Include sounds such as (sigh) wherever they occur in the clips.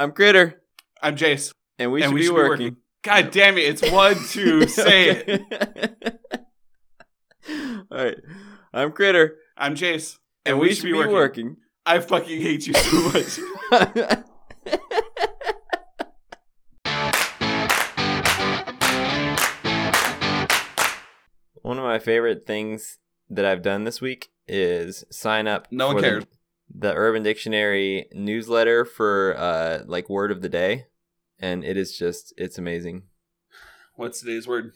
I'm Critter, I'm Jace. and we and should we be should working. be working. God damn it! It's one, (laughs) two, say it. (laughs) All right. I'm Critter, I'm Jace, and, we, should be working. I fucking hate you so much. (laughs) One of my favorite things that I've done this week is sign up. No one for the- cares. The, Urban Dictionary newsletter for uh like word of the day, and it is just it's amazing. What's today's word?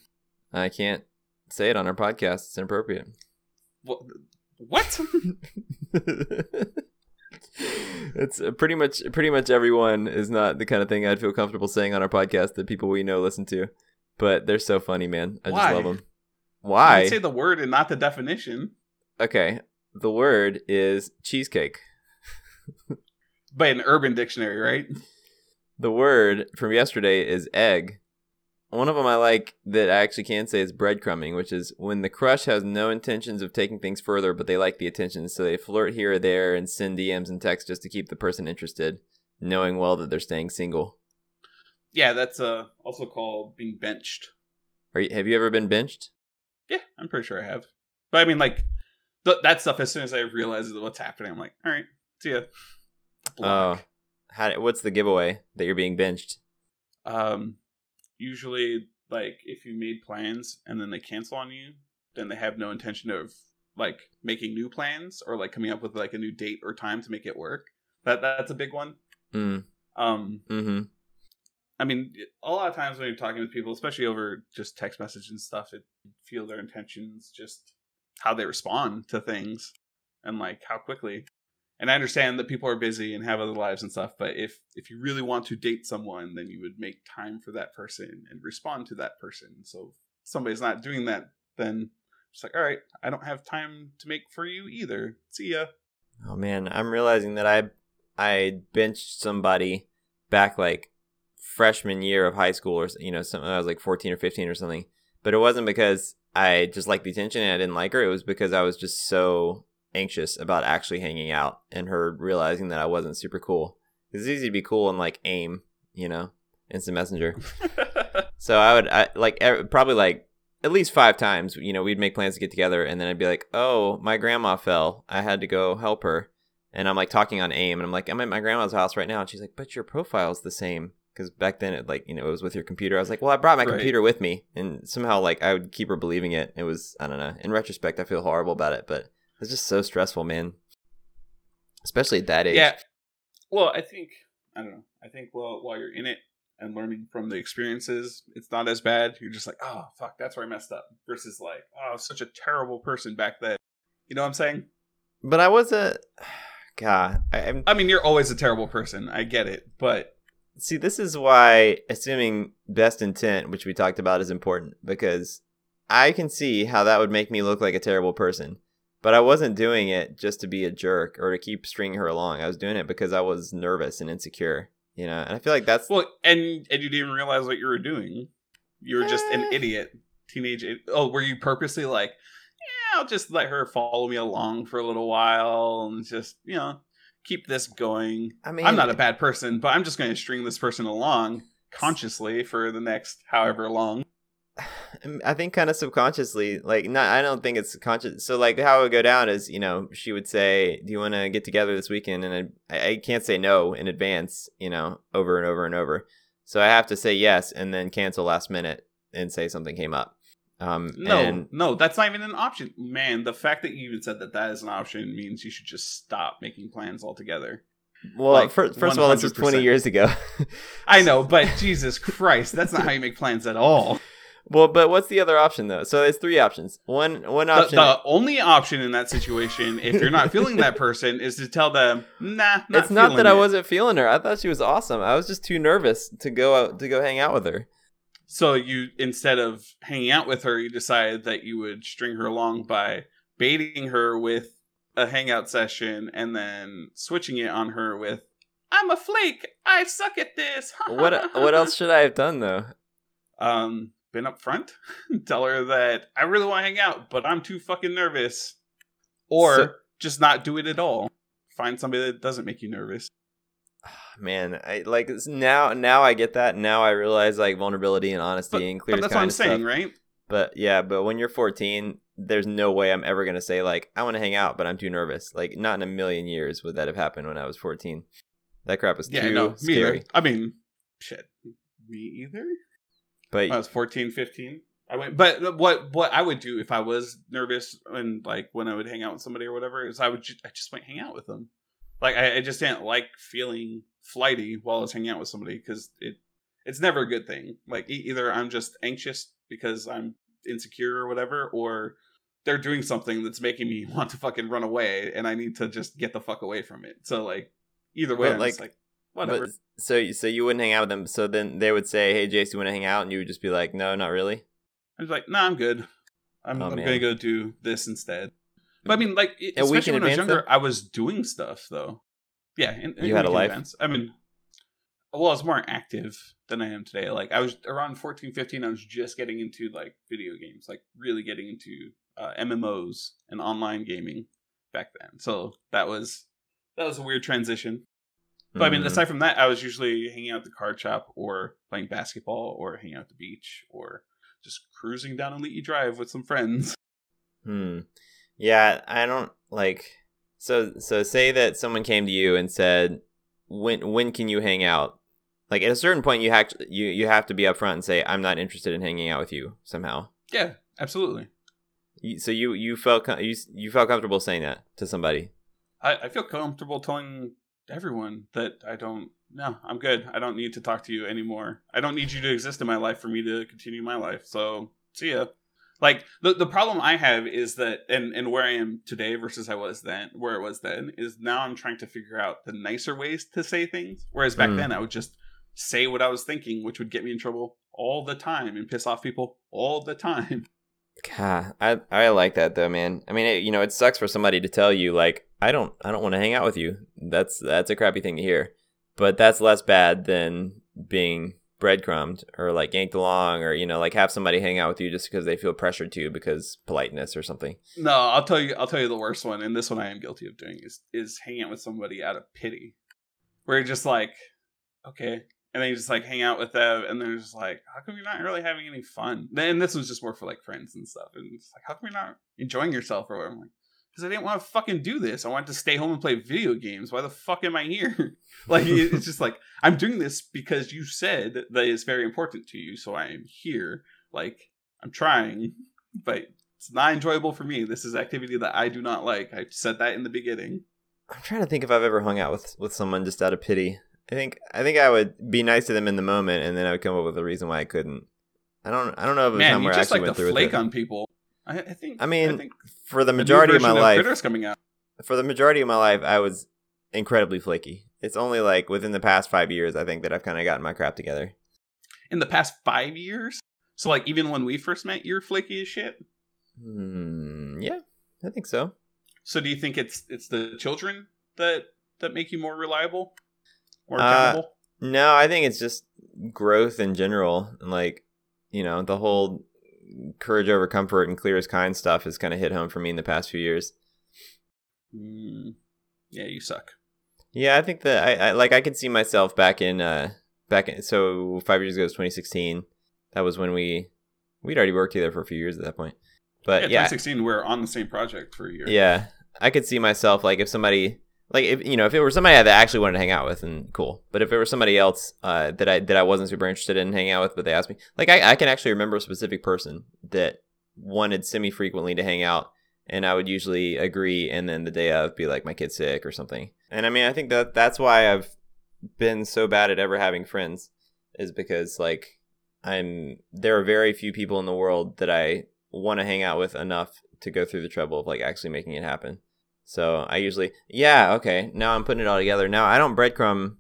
I can't say it on our podcast; it's inappropriate. What? What? (laughs) it's uh, pretty much pretty much everyone is not the kind of thing I'd feel comfortable saying on our podcast that people we know listen to, but they're so funny, man. I Why? just love them. Why? can say the word and not the definition. okay, the word is cheesecake. But an Urban Dictionary, right? (laughs) The word from yesterday is egg. One of them I like that I actually can say is breadcrumbing, which is when the crush has no intentions of taking things further, but they like the attention, so they flirt here or there and send DMs and texts just to keep the person interested, knowing well that they're staying single. Yeah, that's uh, also called being benched. Are you, have you ever been benched? Yeah, I'm pretty sure I have. But I mean, like, th- that stuff, as soon as I realize what's happening, I'm like, all right, see ya. Oh, how? What's the giveaway that you're being benched? um usually like if you made plans and then they cancel on you then they have no intention of like making new plans or like coming up with like a new date or time to make it work that that's a big one Mm. um Mm-hmm. i mean a lot of times when you're talking with people especially over just text message and stuff it feel their intentions just how they respond to things and like how quickly and i understand that people are busy and have other lives and stuff but if if you really want to date someone then you would make time for that person and respond to that person so if somebody's not doing that then it's like all right i don't have time to make for you either see ya Oh man, I'm realizing that I I benched somebody back like freshman year of high school or you know, I was like 14 or 15 or something. But it wasn't because I just liked the attention and I didn't like her. It was because I was just so anxious about actually hanging out and her realizing that I wasn't super cool. It's easy to be cool and like AIM, you know, instant messenger. (laughs) So I would I, like probably like at least five times. You know, we'd make plans to get together, and then I'd be like, "Oh, my grandma fell. I had to go help her." And I'm like talking on AIM, and I'm like, "I'm at my grandma's house right now," and she's like, "But your profile's the same." Because back then, it like you know it was with your computer. I was like, "Well, I brought my Right. computer with me," and somehow like I would keep her believing it. It was I don't know. In retrospect, I feel horrible about it, but it's just so stressful, man. Especially at that age. Yeah. Well, I think I don't know. I think well while you're in it and learning from the experiences, it's not as bad. You're just like, oh fuck, that's where I messed up. Versus like, oh, I was such a terrible person back then. You know what I'm saying? But I was a. (sighs) God, I, I'm I mean, you're always a terrible person. I get it, but See, this is why assuming best intent, which we talked about, is important because I can see how that would make me look like a terrible person. But I wasn't doing it just to be a jerk or to keep stringing her along. I was doing it because I was nervous and insecure, you know. And I feel like that's well, and and you didn't realize what you were doing. You were just an Eh. idiot, teenage. Oh, were you purposely like, yeah, I'll just let her follow me along for a little while and just you know keep this going. I mean, I'm not a bad person, but I'm just going to string this person along consciously for the next however long. I think kind of subconsciously, like not. I don't think it's conscious. So like how it would go down is, you know, she would say, "Do you want to get together this weekend?" And I, I can't say no in advance, you know, over and over and over. So I have to say yes and then cancel last minute and say something came up. Um, No, and no, that's not even an option. Man, the fact that you even said that that is an option means you should just stop making plans altogether. well, like, fir- first of all, this was twenty years ago. I know, but (laughs) Jesus Christ, that's not how you make plans at all. Well, but what's the other option though? So there's three options. One one option. the only option in that situation, if you're not feeling that person, is to tell them, "Nah, not it's not that feeling I wasn't feeling her. I thought she was awesome. I was just too nervous to go out to go hang out with her. So you instead of hanging out with her, you decided that you would string her along by baiting her with a hangout session and then switching it on her with I'm a flake. I suck at this. (laughs) what what else should I have done though? Um been up front. (laughs) Tell her that I really want to hang out, but I'm too fucking nervous. Or So- just not do it at all. Find somebody that doesn't make you nervous. Ah, man, I like now. Now I get that. Now I realize like vulnerability and honesty But, and clear. but that's what I'm saying, right? But yeah, but when you're 14, there's no way I'm ever gonna say like I want to hang out, but I'm too nervous. Like not in a million years would that have happened when I was 14. That crap was Yeah, too no, me scary. either. I mean, shit, me either. But I was 14, 15. I went, but what what I would do if I was nervous and like when I would hang out with somebody or whatever is I would ju- I just went hang out with them. Like I, I just didn't like feeling flighty while I was hanging out with somebody because it it's never a good thing. Like e- either I'm just anxious because I'm insecure or whatever, or they're doing something that's making me (laughs) want to fucking run away, and I need to just get the fuck away from it. So like either way, But, like- like whatever. but so you- so you wouldn't hang out with them. So then they would say, "Hey, Jace, you want to hang out?" And you would just be like, "No, not really." I was like, nah, I'm good. I'm, Oh, I'm gonna go do this instead. But I mean, like, A especially when I was younger, I was doing stuff though. Yeah, in, in You had a life? advance. I mean, well, I was more active than I am today. Like, I was around 14, 15, I was just getting into like video games, like really getting into uh, MMOs and online gaming back then. So that was that was a weird transition. But I mean, aside from that, I was usually hanging out at the card shop or playing basketball or hanging out at the beach or just cruising down on Elite Drive with some friends. (laughs) Hmm. Yeah, I don't like. So so say that someone came to you and said, "When when can you hang out?" Like at a certain point, you have to, you you have to be upfront and say, "I'm not interested in hanging out with you." Somehow. Yeah, absolutely. You- So you you felt com- you you felt comfortable saying that to somebody. I, I feel comfortable telling everyone that I don't. No, I'm good. I don't need to talk to you anymore. I don't need you to exist in my life for me to continue my life. So see ya. Like the the problem I have is that, and and where I am today versus I was then, where it was then, is now I'm trying to figure out the nicer ways to say things. Whereas back Mm. then I would just say what I was thinking, which would get me in trouble all the time and piss off people all the time. God, I I like that though, man. I mean, it, you know, it sucks for somebody to tell you like, "I don't I don't want to hang out with you." That's that's a crappy thing to hear. But that's less bad than being breadcrumbed or like yanked along or you know like have somebody hang out with you just because they feel pressured to because politeness or something. No, I'll tell you. I'll tell you the worst one, and this one I am guilty of doing is is hanging out with somebody out of pity, where you're just like, okay, and then you just like hang out with them, and they're just like, how come you're not really having any fun? And this was just more for like friends and stuff, and it's like, how come you're not enjoying yourself or whatever? I'm like, because I didn't want to fucking do this. I wanted to stay home and play video games. Why the fuck am I here? (laughs) like it's just like I'm doing this because you said that it's very important to you, so I am here. Like I'm trying, but it's not enjoyable for me. This is activity that I do not like. I said that in the beginning. I'm trying to think if I've ever hung out with with someone just out of pity. I think I think I would be nice to them in the moment, and then I would come up with a reason why I couldn't. I don't I don't know if it was Man, time you I just actually like to flake on people. I, I think. I mean, think For the the majority of my version life, Critters coming out. for the majority of my life, I was incredibly flaky. It's only like within the past five years, I think that I've kind of gotten my crap together. in the past five years. So like even when we first met, you're flaky as shit. Hmm. Yeah, I think so. So do you think it's it's the children that that make you more reliable, more Uh. No, I think it's just growth in general, and like you know, the whole courage over comfort and clear as kind stuff has kind of hit home for me in the past few years. Mm, yeah, you suck. Yeah, I think that I, I like I could see myself back in uh back in so five years ago was 2016. That was when we we'd already worked together for a few years at that point. But yeah, yeah, 2016, we we're on the same project for a year. yeah, I could see myself like if somebody like if you know if it were somebody that I actually wanted to hang out with and cool. But if it were somebody else uh, that I that I wasn't super interested in hanging out with, but they asked me like I, I can actually remember a specific person that wanted semi frequently to hang out and I would usually agree, and then the day of be like, my kid's sick or something. And I mean, I think that that's why I've been so bad at ever having friends, is because like I'm there are very few people in the world that I want to hang out with enough to go through the trouble of like actually making it happen. So I usually, yeah, okay, now I'm putting it all together. Now I don't breadcrumb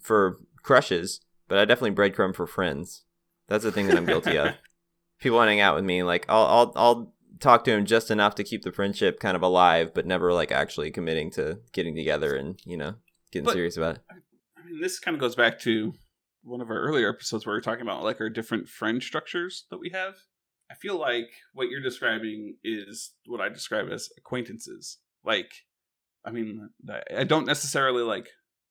for crushes, but I definitely breadcrumb for friends. That's the thing that I'm guilty of. (laughs) People want to hang out with me, like I'll I'll I'll talk to him just enough to keep the friendship kind of alive, but never like actually committing to getting together and you know getting But- serious about it. I mean, this kind of goes back to one of our earlier episodes where we are talking about like our different friend structures that we have. I feel like what you're describing is what I describe as acquaintances. Like, I mean, I- I don't necessarily like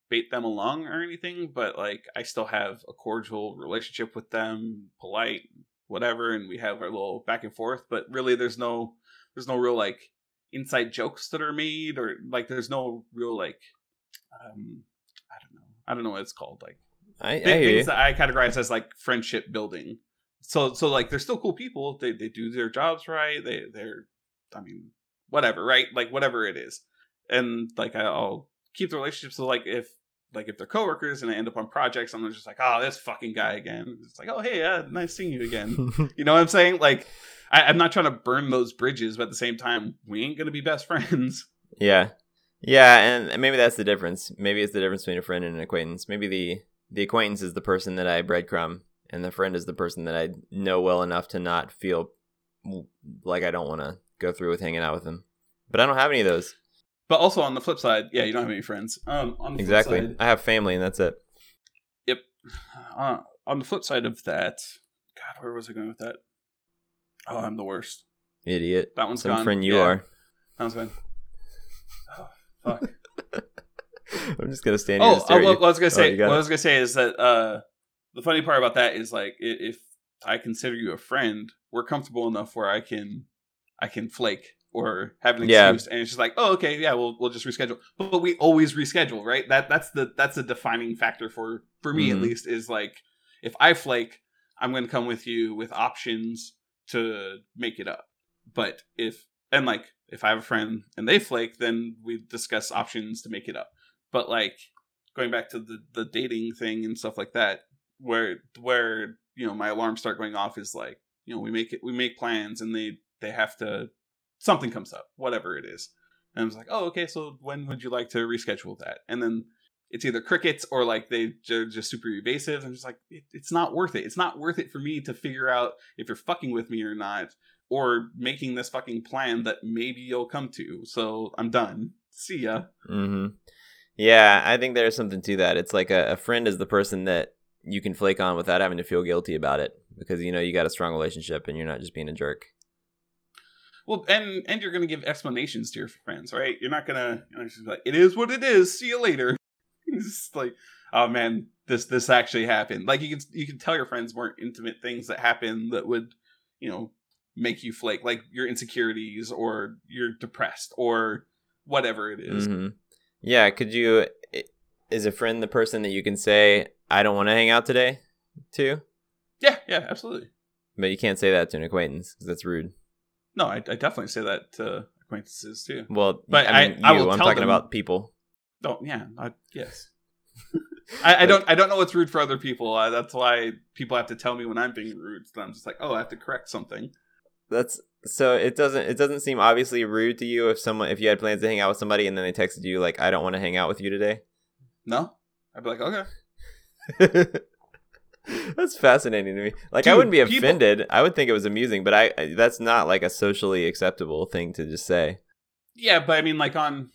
bait them along or anything, but like I still have a cordial relationship with them, polite, whatever, and we have our little back and forth. But really, there's no there's no real like inside jokes that are made or like there's no real like um I don't know I don't know what it's called like I, I th- hear you. things that I categorize as like friendship building. So so like they're still cool people. They they do their jobs right. They they're I mean whatever right like whatever it is, and like I'll keep the relationship. So like if like if they're coworkers and I end up on projects, I'm just like oh this fucking guy again. It's like oh hey yeah nice seeing you again. (laughs) you know what I'm saying? Like I, I'm not trying to burn those bridges, but at the same time we ain't gonna be best (laughs) friends. Yeah. Yeah, and maybe that's the difference. Maybe it's the difference between a friend and an acquaintance. Maybe the the acquaintance is the person that I breadcrumb, and the friend is the person that I know well enough to not feel like I don't want to go through with hanging out with them. But I don't have any of those. But also on the flip side, yeah, you don't have any friends. Um, on the flip Exactly. side- I have family, and that's it. Yep. Uh, on the flip side of that, God, where was I going with that? Oh, I'm the worst. Idiot. That one's Some gone. friend you Yeah, are. That one's gone. Oh, fuck. (laughs) I'm just gonna stand here oh, oh, at what. I was gonna Oh, say. got what I was gonna say is that uh, the funny part about that is like if I consider you a friend, we're comfortable enough where I can, I can flake or have an Yeah. excuse, and it's just like, oh, okay, yeah, we'll we'll just reschedule. But, but we always reschedule, right? That that's the that's the defining factor for for me at Mhm. least is like if I flake, I'm going to come with you with options to make it up. But if and like if I have a friend and they flake, then we discuss options to make it up. But like going back to the the dating thing and stuff like that, where where you know my alarms start going off is like you know we make it we make plans and they they have to something comes up whatever it is. And I was like oh okay so when would you like to reschedule that? And then it's either crickets or like they they're just super evasive and just like it, it's not worth it. It's not worth it for me to figure out if you're fucking with me or not or making this fucking plan that maybe you'll come to. So i'm done. See ya. Hmm Yeah, I think there's something to that. It's like a, a friend is the person that you can flake on without having to feel guilty about it because you know you got a strong relationship and you're not just being a jerk. Well, and and you're gonna give explanations to your friends, right? You're not gonna you know, just be like, "It is what it is. See you later." (laughs) it's just like, "Oh man, this this actually happened." Like you can you can tell your friends more intimate things that happen that would, you know, make you flake, like your insecurities or you're depressed or whatever it is. hmm Yeah, could you? Is a friend the person that you can say I don't want to hang out today to, Yeah, yeah, absolutely. but you can't say that to an acquaintance because that's rude. No, I, I definitely say that to acquaintances too. Well, But I mean, I- I you. will I'm tell talking them- about people. Oh yeah, I, yes. (laughs) I, I don't I don't know what's rude for other people. Uh, that's why people have to tell me when I'm being rude. So I'm just like, oh, I have to correct something. That's so it doesn't it doesn't seem obviously rude to you if someone if you had plans to hang out with somebody and then they texted you like I don't want to hang out with you today. No, I'd be like, okay. (laughs) (laughs) that's fascinating to me. Like I wouldn't be people- offended. I would think it was amusing, but I I- that's not like a socially acceptable thing to just say. Yeah, but I mean, like on,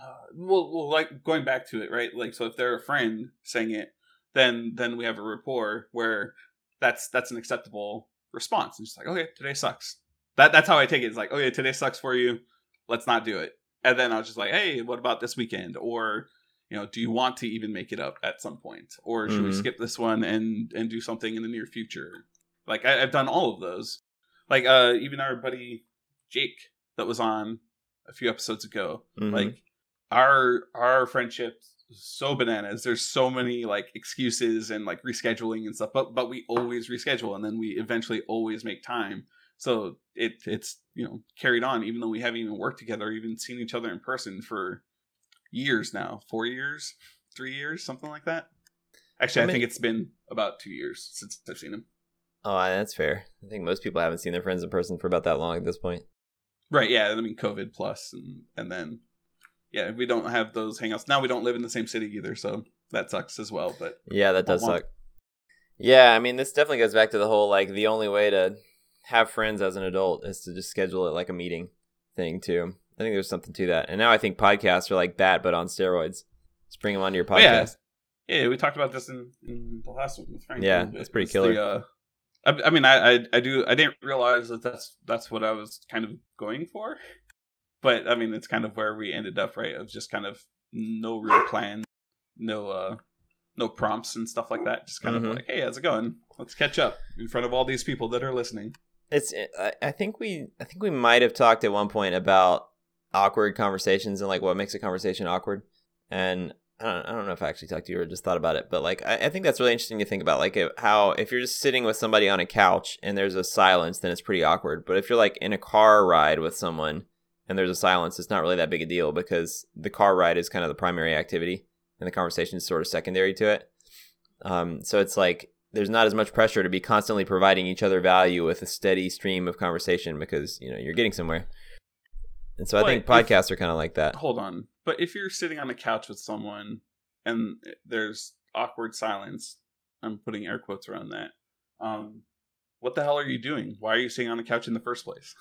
uh, well, well, like going back to it, right? Like, so if they're a friend saying it, then then we have a rapport where that's that's an acceptable response. And just like, okay, today sucks. That that's how I take it. It's like, okay, today sucks for you. Let's not do it. And then I was just like, hey, what about this weekend? Or you know, do you want to even make it up at some point, or should we Mhm. skip this one and and do something in the near future? Like I, I've done all of those. Like uh, even our buddy Jake that was on a few episodes ago. Mhm. Like our our friendship is so bananas. There's so many like excuses and like rescheduling and stuff, but but we always reschedule and then we eventually always make time. So it it's you know carried on even though we haven't even worked together, or even seen each other in person for years now, four years, three years, something like that. Actually, How I think it's been about two years since I've seen him. oh, that's fair. I think most people haven't seen their friends in person for about that long at this point. Right, yeah. I mean, COVID plus, and and then yeah, we don't have those hangouts now. We don't live in the same city either, so that sucks as well. But Yeah, that does suck. Yeah, I mean, this definitely goes back to the whole like the only way to have friends as an adult is to just schedule it like a meeting thing too. I think there's something to that. And now I think podcasts are like that, but on steroids. Just bring them onto your Oh, yeah. podcast. yeah, we talked about this in, in the last one with Frank. Yeah, that's pretty It's killer. The, uh, I, I mean, I, I I do I didn't realize that that's that's what I was kind of going for, but I mean, it's kind of where we ended up, right? Of just kind of no real plan, no uh no prompts and stuff like that. Just kind Mhm. of like, hey, how's it going? Let's catch up in front of all these people that are listening. It's I think we I think we might have talked at one point about awkward conversations and like what makes a conversation awkward. And I don't, I don't know if I actually talked to you or just thought about it, but like I, I think that's really interesting to think about. Like how if you're just sitting with somebody on a couch and there's a silence, then it's pretty awkward. But if you're like in a car ride with someone and there's a silence, it's not really that big a deal because the car ride is kind of the primary activity and the conversation is sort of secondary to it. Um, so it's like there's not as much pressure to be constantly providing each other value with a steady stream of conversation because you know you're getting somewhere. And so I But think if- podcasts are kind of like that. Hold on. But if you're sitting on a couch with someone and there's awkward silence, I'm putting air quotes around that. Um, what the hell are you doing? Why are you sitting on the couch in the first place?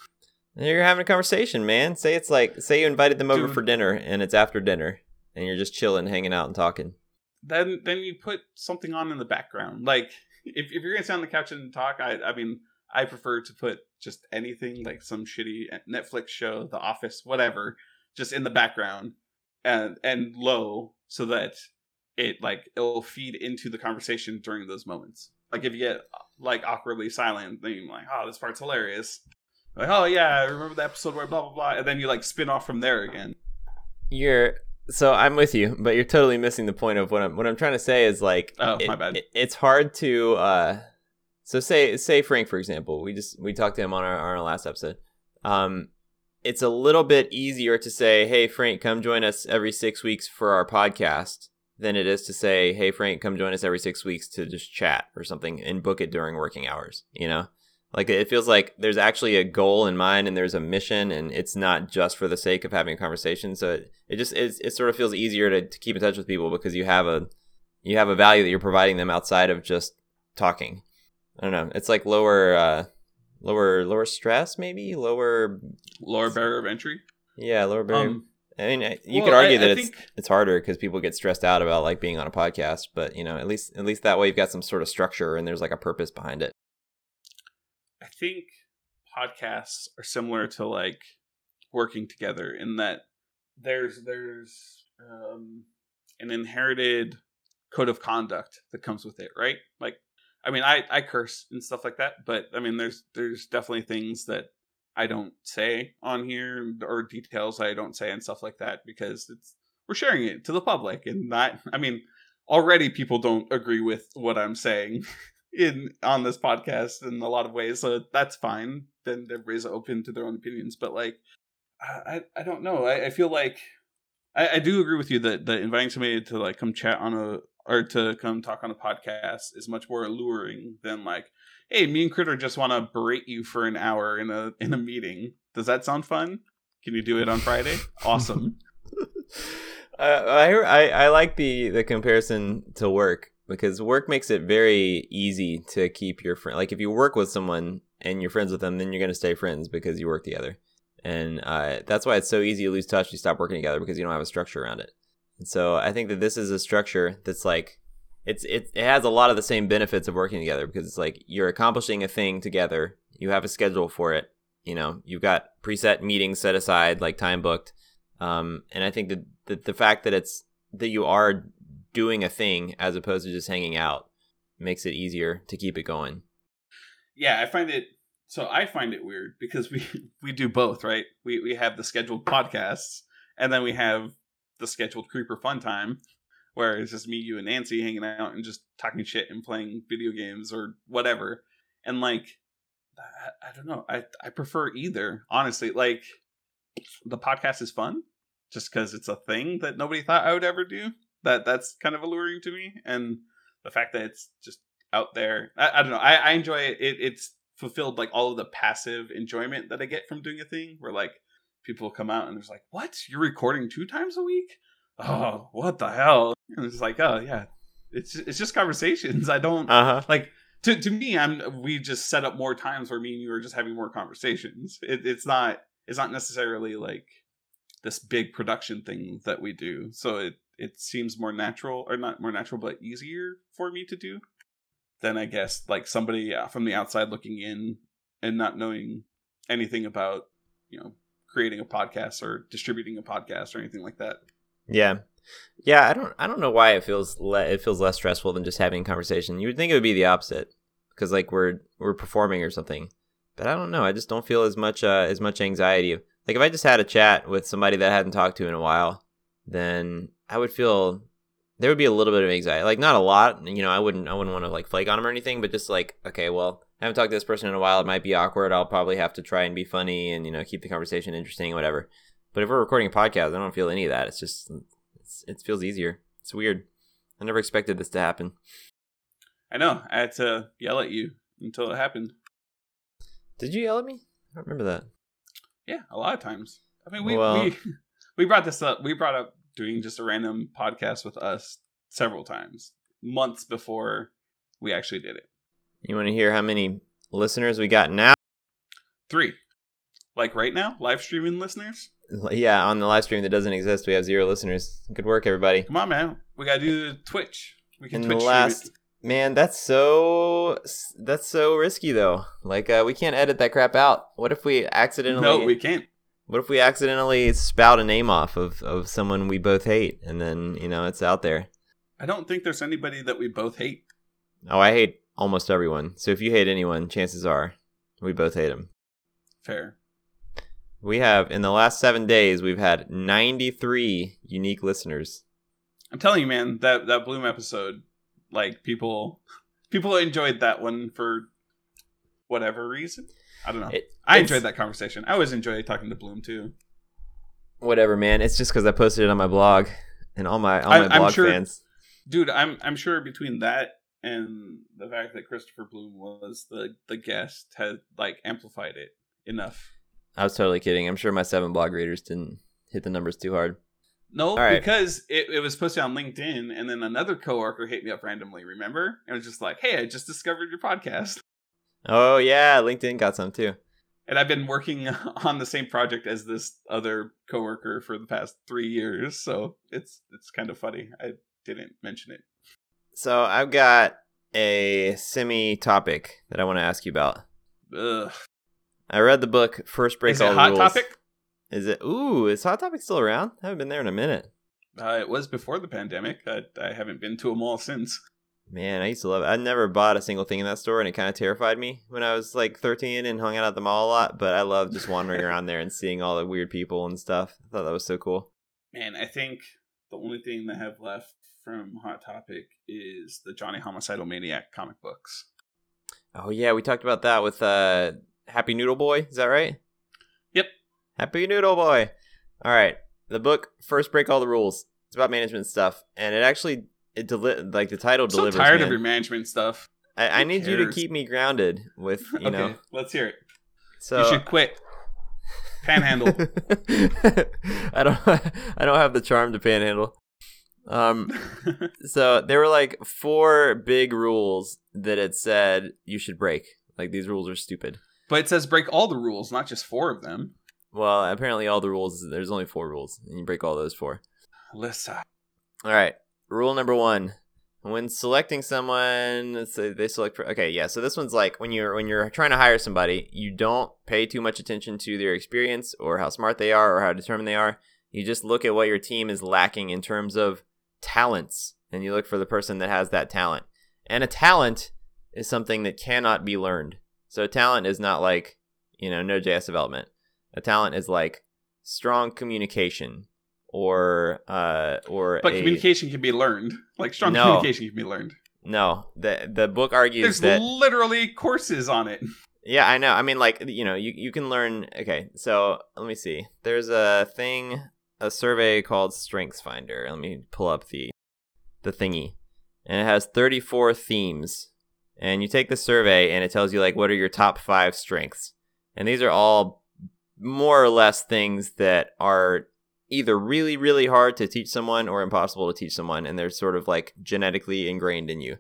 You're having a conversation, man. Say it's like say you invited them over Dude. for dinner and it's after dinner and you're just chilling, hanging out, and talking. Then then you put something on in the background. Like if, if you're gonna sit on the couch and talk, I I mean I prefer to put just anything like some shitty Netflix show, The Office, whatever, just in the background and and low so that it like it'll feed into the conversation during those moments. Like if you get like awkwardly silent, then you're like, oh, this part's hilarious. Like, oh yeah, I remember the episode where blah blah blah, and then you like spin off from there again. You're so I'm with you, but you're totally missing the point of what I'm what I'm trying to say is like Oh, it- my bad. it- it's hard to uh so say say Frank for example, we just we talked to him on our, our last episode. Um it's a little bit easier to say, "Hey Frank, come join us every 6 weeks for our podcast." than it is to say, "Hey Frank, come join us every 6 weeks to just chat or something and book it during working hours," you know? Like it feels like there's actually a goal in mind and there's a mission and it's not just for the sake of having a conversation. So it, it just it, it sort of feels easier to, to keep in touch with people because you have a you have a value that you're providing them outside of just talking. I don't know. It's like lower uh lower lower stress maybe, lower Lower barrier of entry. yeah, lower barrier. Um, I mean, you well, could argue I- that I it's think- it's harder because people get stressed out about like being on a podcast, but you know, at least at least that way you've got some sort of structure and there's like a purpose behind it. I think podcasts are similar to like working together in that there's there's um, an inherited code of conduct that comes with it, right? Like, I mean, I I curse and stuff like that, but I mean, there's there's definitely things that I don't say on here or details I don't say and stuff like that because it's we're sharing it to the public and not. I mean, already people don't agree with what I'm saying (laughs) in on this podcast in a lot of ways, so that's fine. Then everybody's open to their own opinions. But like, I I, don't know. I, I feel like I, I do agree with you that that inviting somebody to like come chat on a or to come talk on a podcast is much more alluring than like, hey, me and Critter just want to berate you for an hour in a in a meeting. Does that sound fun? Can you do it on Friday? (laughs) Awesome. (laughs) uh, I, I I like the the comparison to work because work makes it very easy to keep your friend. Like if you work with someone and you're friends with them, then you're gonna stay friends because you work together, and uh, that's why it's so easy to lose touch. You stop working together because you don't have a structure around it. And so I think that this is a structure that's like it's it, it has a lot of the same benefits of working together because it's like you're accomplishing a thing together. You have a schedule for it. You know, you've got preset meetings set aside, like time booked. Um, and I think that the, the fact that it's that you are doing a thing as opposed to just hanging out makes it easier to keep it going. yeah, I find it so I find it weird because we (laughs) we do both, right? We we have the scheduled podcasts and then we have the scheduled creeper fun time where it's just me, you, and Nancy hanging out and just talking shit and playing video games or whatever. And like I, I don't know. I I prefer either, honestly. Like the podcast is fun just because it's a thing that nobody thought I would ever do. That that's kind of alluring to me, and the fact that it's just out there. I, I don't know. I, I enjoy it. it. It's fulfilled like all of the passive enjoyment that I get from doing a thing where like people come out and there's like, what? You're recording two times a week? Oh, what the hell? And it's like, oh yeah. It's it's just conversations. I don't Uh huh. like to to me, I'm we just set up more times where me and you are just having more conversations. It, it's not it's not necessarily like this big production thing that we do. So it it seems more natural or not more natural but easier for me to do than I guess like somebody uh, from the outside looking in and not knowing anything about, you know, creating a podcast or distributing a podcast or anything like that. Yeah. Yeah, I don't I don't know why it feels le- it feels less stressful than just having a conversation. You would think it would be the opposite because like we're we're performing or something. But I don't know. I just don't feel as much uh, as much anxiety. Like if I just had a chat with somebody that I hadn't talked to in a while, then I would feel there would be a little bit of anxiety. Like not a lot, you know. I wouldn't I wouldn't want to like flake on them or anything, but just like okay, well, I haven't talked to this person in a while. It might be awkward. I'll probably have to try and be funny and you know keep the conversation interesting, and whatever. But if we're recording a podcast, I don't feel any of that. It's just it's, it feels easier. It's weird. I never expected this to happen. I know. I had to yell at you until it happened. Did you yell at me? I don't remember that. Yeah, a lot of times. I mean, we Well- we (laughs) we brought this up. We brought up doing just a random podcast with us several times, months before we actually did it. You want to hear how many listeners we got now? Three, like right now, live streaming listeners. Yeah, on the live stream that doesn't exist, we have zero listeners. Good work, everybody. Come on, man. We gotta do the Twitch. We can In Twitch the last man, that's so that's so risky though. Like uh, we can't edit that crap out. What if we accidentally? No, we can't. What if we accidentally spout a name off of of someone we both hate, and then you know it's out there? I don't think there's anybody that we both hate. Oh, I hate almost everyone. So if you hate anyone, chances are we both hate them. Fair. We have in the last seven days, we've had ninety three unique listeners. I'm telling you, man, that that Bloom episode, like people people enjoyed that one for whatever reason. I don't know. It- I enjoyed that conversation. I always enjoy talking to Bloom too. Whatever, man. It's just because I posted it on my blog, and all my all my I'm blog sure- fans. Dude, I'm I'm sure between that and the fact that Christopher Bloom was the the guest had like amplified it enough. I was totally kidding. I'm sure my seven blog readers didn't hit the numbers too hard. No, right. because it, it was posted on LinkedIn, and then another coworker hit me up randomly. Remember? It was just like, "Hey, I just discovered your podcast." Oh yeah, LinkedIn got some too. and I've been working (laughs) on the same project as this other coworker for the past three years, so it's it's kind of funny. I didn't mention it. So I've got a semi topic that I want to ask you about. Ugh. I read the book First Break Is All it hot Rules. topic? Is it? Ooh, is Hot Topic still around? I haven't been there in a minute. Uh, it was before the pandemic. I, I haven't been to a mall since. Man, I used to love it. I never bought a single thing in that store, and it kind of terrified me when I was like 13 and hung out at the mall a lot. But I love just wandering (laughs) around there and seeing all the weird people and stuff. I thought that was so cool. Man, I think the only thing they have left from Hot Topic is the Johnny Homicidal Maniac comic books. Oh yeah, we talked about that with uh Happy Noodle Boy. Is that right? Yep. Happy Noodle Boy. All right. The book First Break All the Rules. It's about management stuff, and it actually it deli- like the title I'm so delivers. tired man. of your management stuff. I, I need you to keep me grounded with you okay, know. let's hear it. So you should quit. Panhandle. (laughs) I don't. (laughs) I don't have the charm to panhandle. Um. (laughs) So there were like four big rules that it said you should break. Like these rules are stupid. but it says break all the rules, not just four of them. Well, apparently all the rules. There's only four rules, and you break all those four. Listen. All right. Rule number one: when selecting someone, let's say they select. For, okay, yeah. So this one's like when you're when you're trying to hire somebody, you don't pay too much attention to their experience or how smart they are or how determined they are. You just look at what your team is lacking in terms of talents, and you look for the person that has that talent. And a talent is something that cannot be learned. So a talent is not like you know Node.js development. A talent is like strong communication or uh or But a- communication can be learned. Like strong No. communication can be learned. no the the book argues There's that literally courses on it. yeah i know i mean like you know you, you can learn okay so let me see there's a thing a survey called strengths finder. Let me pull up the the thingy. And it has 34 themes. And you take the survey and it tells you like what are your top five strengths? And these are all more or less things that are either really really hard to teach someone or impossible to teach someone. And they're sort of like genetically ingrained in you.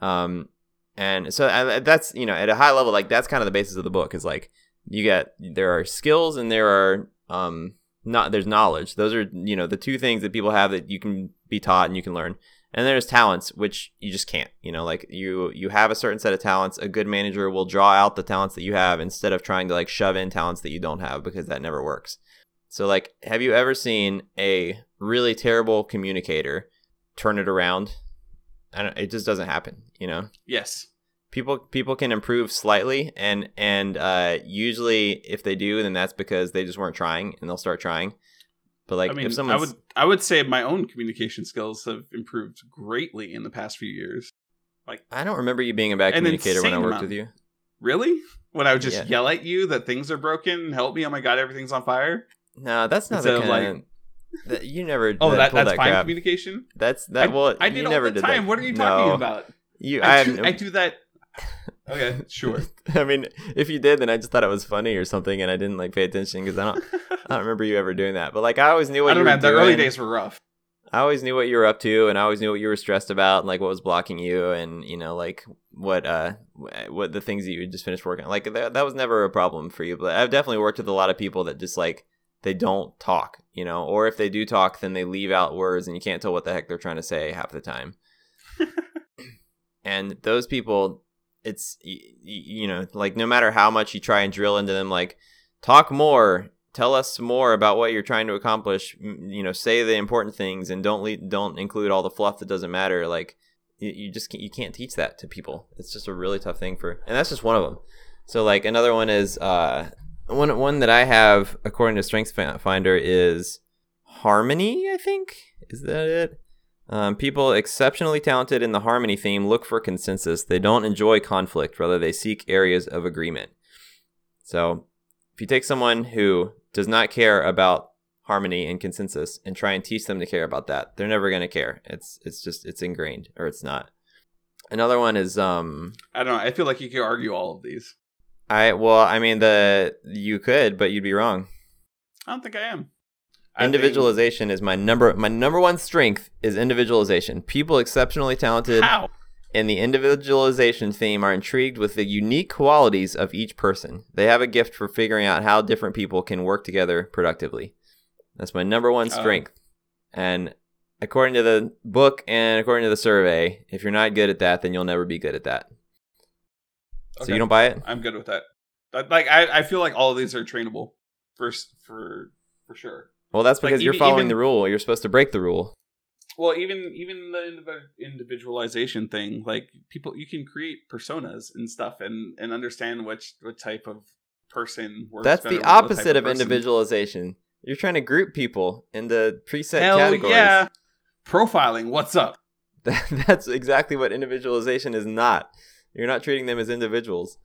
Um and so uh, that's you know at a high level like that's kind of the basis of the book is like you get there are skills and there are um not there's knowledge those are you know the two things that people have that you can be taught and you can learn and there's talents which you just can't you know like you you have a certain set of talents a good manager will draw out the talents that you have instead of trying to like shove in talents that you don't have because that never works So like, have you ever seen a really terrible communicator turn it around? I don't, it just doesn't happen, you know. Yes. People people can improve slightly, and and uh, usually if they do, then that's because they just weren't trying, and they'll start trying. But like, I mean, if I would I would say my own communication skills have improved greatly in the past few years. Like I don't remember you being a bad communicator when I worked amount. with you. Really? When I would just Yeah. yell at you that things are broken, and help me, oh my god, everything's on fire. No, that's not Instead the kind of. that- you never. Oh, that, that's that fine crap. communication. That's that. I, well, I you did all never the did time. that. What are you talking No. about? You, I, I, do, I do that. Okay, sure. (laughs) I mean, if you did, then I just thought it was funny or something, and I didn't like pay attention because I don't. I don't remember you ever doing that. But like, I always knew what I you don't were know. The doing. early days were rough. I always knew what you were up to, and I always knew what you were stressed about, and like what was blocking you, and you know, like what uh, what the things that you just finished working. on. Like that, that was never a problem for you. But I've definitely worked with a lot of people that just like they don't talk, you know, or if they do talk, then they leave out words, and you can't tell what the heck they're trying to say half the time. (laughs) and those people, it's you know, like no matter how much you try and drill into them, like talk more tell us more about what you're trying to accomplish you know say the important things and don't lead, don't include all the fluff that doesn't matter like you, you just can't, you can't teach that to people. It's just a really tough thing for and that's just one of them. So like another one is uh one one that i have according to strengths finder is harmony i think? Is that it um, people exceptionally talented in the harmony theme look for consensus they don't enjoy conflict rather they seek areas of agreement so if you take someone who does not care about harmony and consensus and try and teach them to care about that, they're never going to care. It's it's just it's ingrained or it's not. Another one is um I don't know. I feel like you could argue all of these. I well, I mean the you could, but you'd be wrong. I don't think I am. I think- Individualization is my number my number one strength is individualization. People exceptionally talented How? in the individualization theme are intrigued with the unique qualities of each person. They have a gift for figuring out how different people can work together productively. That's my number one oh. strength. And according to the book and according to the survey, if you're not good at that, then you'll never be good at that. So you don't buy it? I'm good with that. Like I, I feel like all of these are trainable for for for sure. Well, that's Like, because you're even- following even- the rule. You're supposed to break the rule. Well, even even the individualization thing, like people, you can create personas and stuff, and and understand which what type of person works. That's the with what type opposite of person. individualization. You're trying to group people into preset Hell categories. yeah! Profiling. What's up? (laughs) That's exactly what individualization is not. You're not treating them as individuals.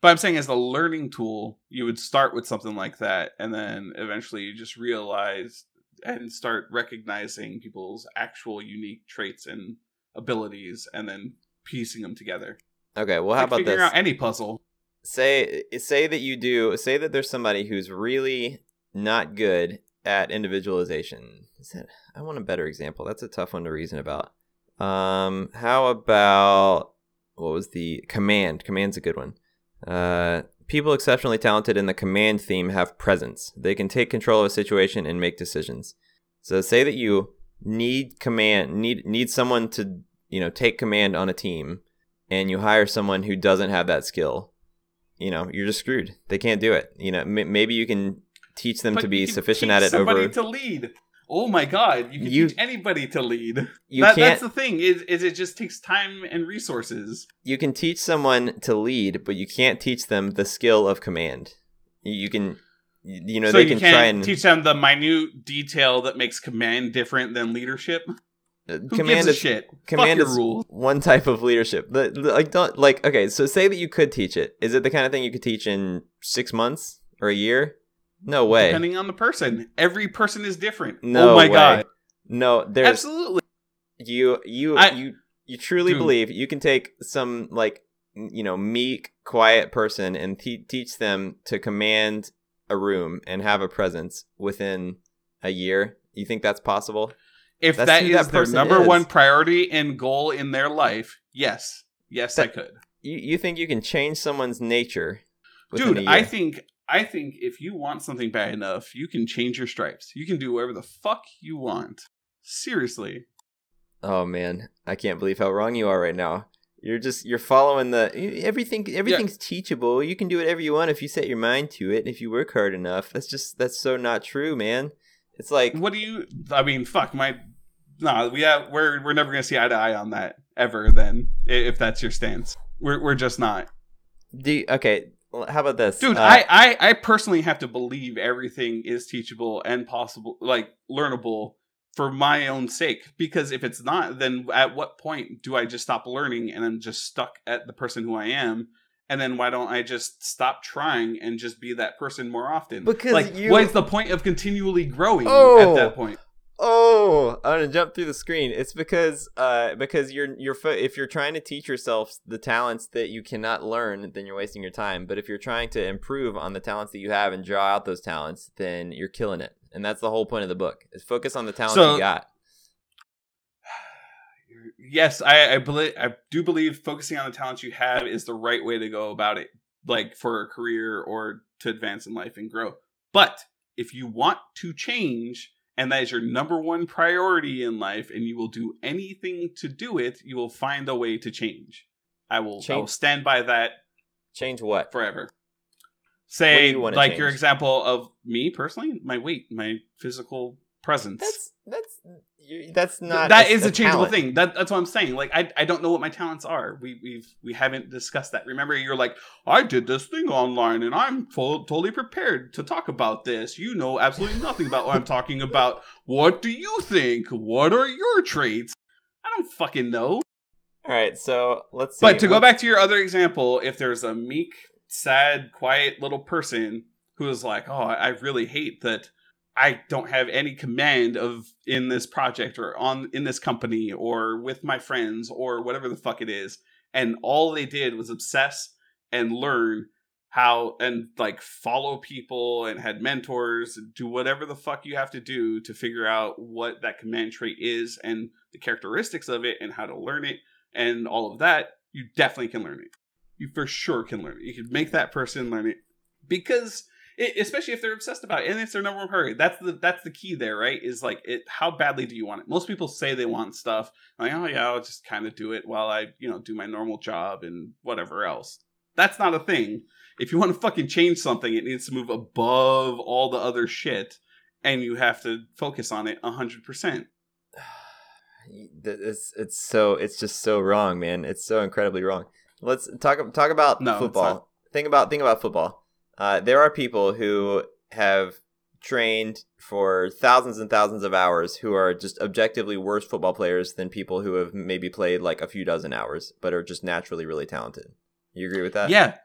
But I'm saying as a learning tool, you would start with something like that, and then eventually you just realize and start recognizing people's actual unique traits and abilities, and then piecing them together. Okay, well, how Like about figuring this? out any puzzle. say say that you do say that there's somebody who's really not good at individualization. Is that, I want a better example. That's a tough one to reason about. Um, how about what was the command? Command's a good one. Uh, people exceptionally talented in the command theme have presence. They can take control of a situation and make decisions. So say that you need command need need someone to you know take command on a team, and you hire someone who doesn't have that skill. You know you're just screwed. They can't do it. You know m- maybe you can teach them But to be sufficient at it somebody over. to lead. Oh my god, you can You- teach anybody to lead. you That- can't That's the thing. Is is it just takes time and resources. you can teach someone to lead, but you can't teach them the skill of command. You can, you know, so they you can try and teach them the minute detail that makes command different than leadership. uh, Who command gives a is shit? command is rules. one type of leadership. Like don't like okay. So say that you could teach it. Is it the kind of thing you could teach in six months or a year? No way. Depending on the person, every person is different. Oh no oh my way. god, No, there's absolutely. you you I- you you truly Dude. believe you can take some like you know meek quiet person and te- teach them to command a room and have a presence within a year you think that's possible If That's that is that their number is. one priority and goal in their life, yes, yes, I could. you, you think you can change someone's nature Dude. I think I think if you want something bad enough, you can change your stripes. You can do whatever the fuck you want. Seriously. oh man i can't believe how wrong you are right now You're just you're following the everything. Everything's yeah. teachable. You can do whatever you want if you set your mind to it. And if you work hard enough. That's just that's so not true, man. It's like what do you? I mean, fuck my. No, we have we're we're never gonna see eye to eye on that ever. Then if that's your stance, we're we're just not. Do you, okay. Well, how about this, dude? Uh, I, I I personally have to believe everything is teachable and possible, like learnable for my own sake. Because if it's not, then at what point do I just stop learning and I'm just stuck at the person who I am? And then why don't I just stop trying and just be that person more often? Because like, you... what is the point of continually growing oh. at that point? Oh, I'm gonna jump through the screen. It's because uh because you're you're if you're trying to teach yourself the talents that you cannot learn, then you're wasting your time. But if you're trying to improve on the talents that you have and draw out those talents, then you're killing it. And that's the whole point of the book. Is focus on the talents so, you got. (sighs) Yes, I I believe I do believe focusing on the talents you have is the right way to go about it, like for a career or to advance in life and grow. But if you want to change and that is your number one priority in life and you will do anything to do it you will find a way to change i will, change. I will stand by that change what forever say what like change? your example of me personally my weight my physical presence that's that's that's not that a, is a, a changeable talent. thing. That, that's what I'm saying. Like I, I don't know what my talents are. We we've we haven't discussed that. Remember, you're like, I did this thing online, and I'm full, totally prepared to talk about this. You know absolutely nothing about what I'm talking about. What do you think? What are your traits? I don't fucking know. All right, so let's. See. But to go back to your other example, if there's a meek, sad, quiet little person who is like, "Oh, I really hate that." I don't have any command of in this project or on in this company or with my friends or whatever the fuck it is. And all they did was obsess and learn how and like follow people and had mentors do whatever the fuck you have to do to figure out what that command trait is and the characteristics of it and how to learn it and all of that. You definitely can learn it. You for sure can learn it. You can make that person learn it. Because it, especially if they're obsessed about it and it's their number one priority. That's the that's the key there, right? Is like it. How badly do you want it? Most people say they want stuff. Like, oh yeah, I'll just kind of do it while I you know do my normal job and whatever else. That's not a thing. If you want to fucking change something, it needs to move above all the other shit, and you have to focus on it hundred percent. (sighs) It's it's so it's just so wrong, man. It's so incredibly wrong. Let's talk talk about no, football. Think about think about football uh, there are people who have trained for thousands and thousands of hours who are just objectively worse football players than people who have maybe played like a few dozen hours but are just naturally really talented. You agree with that? Yeah.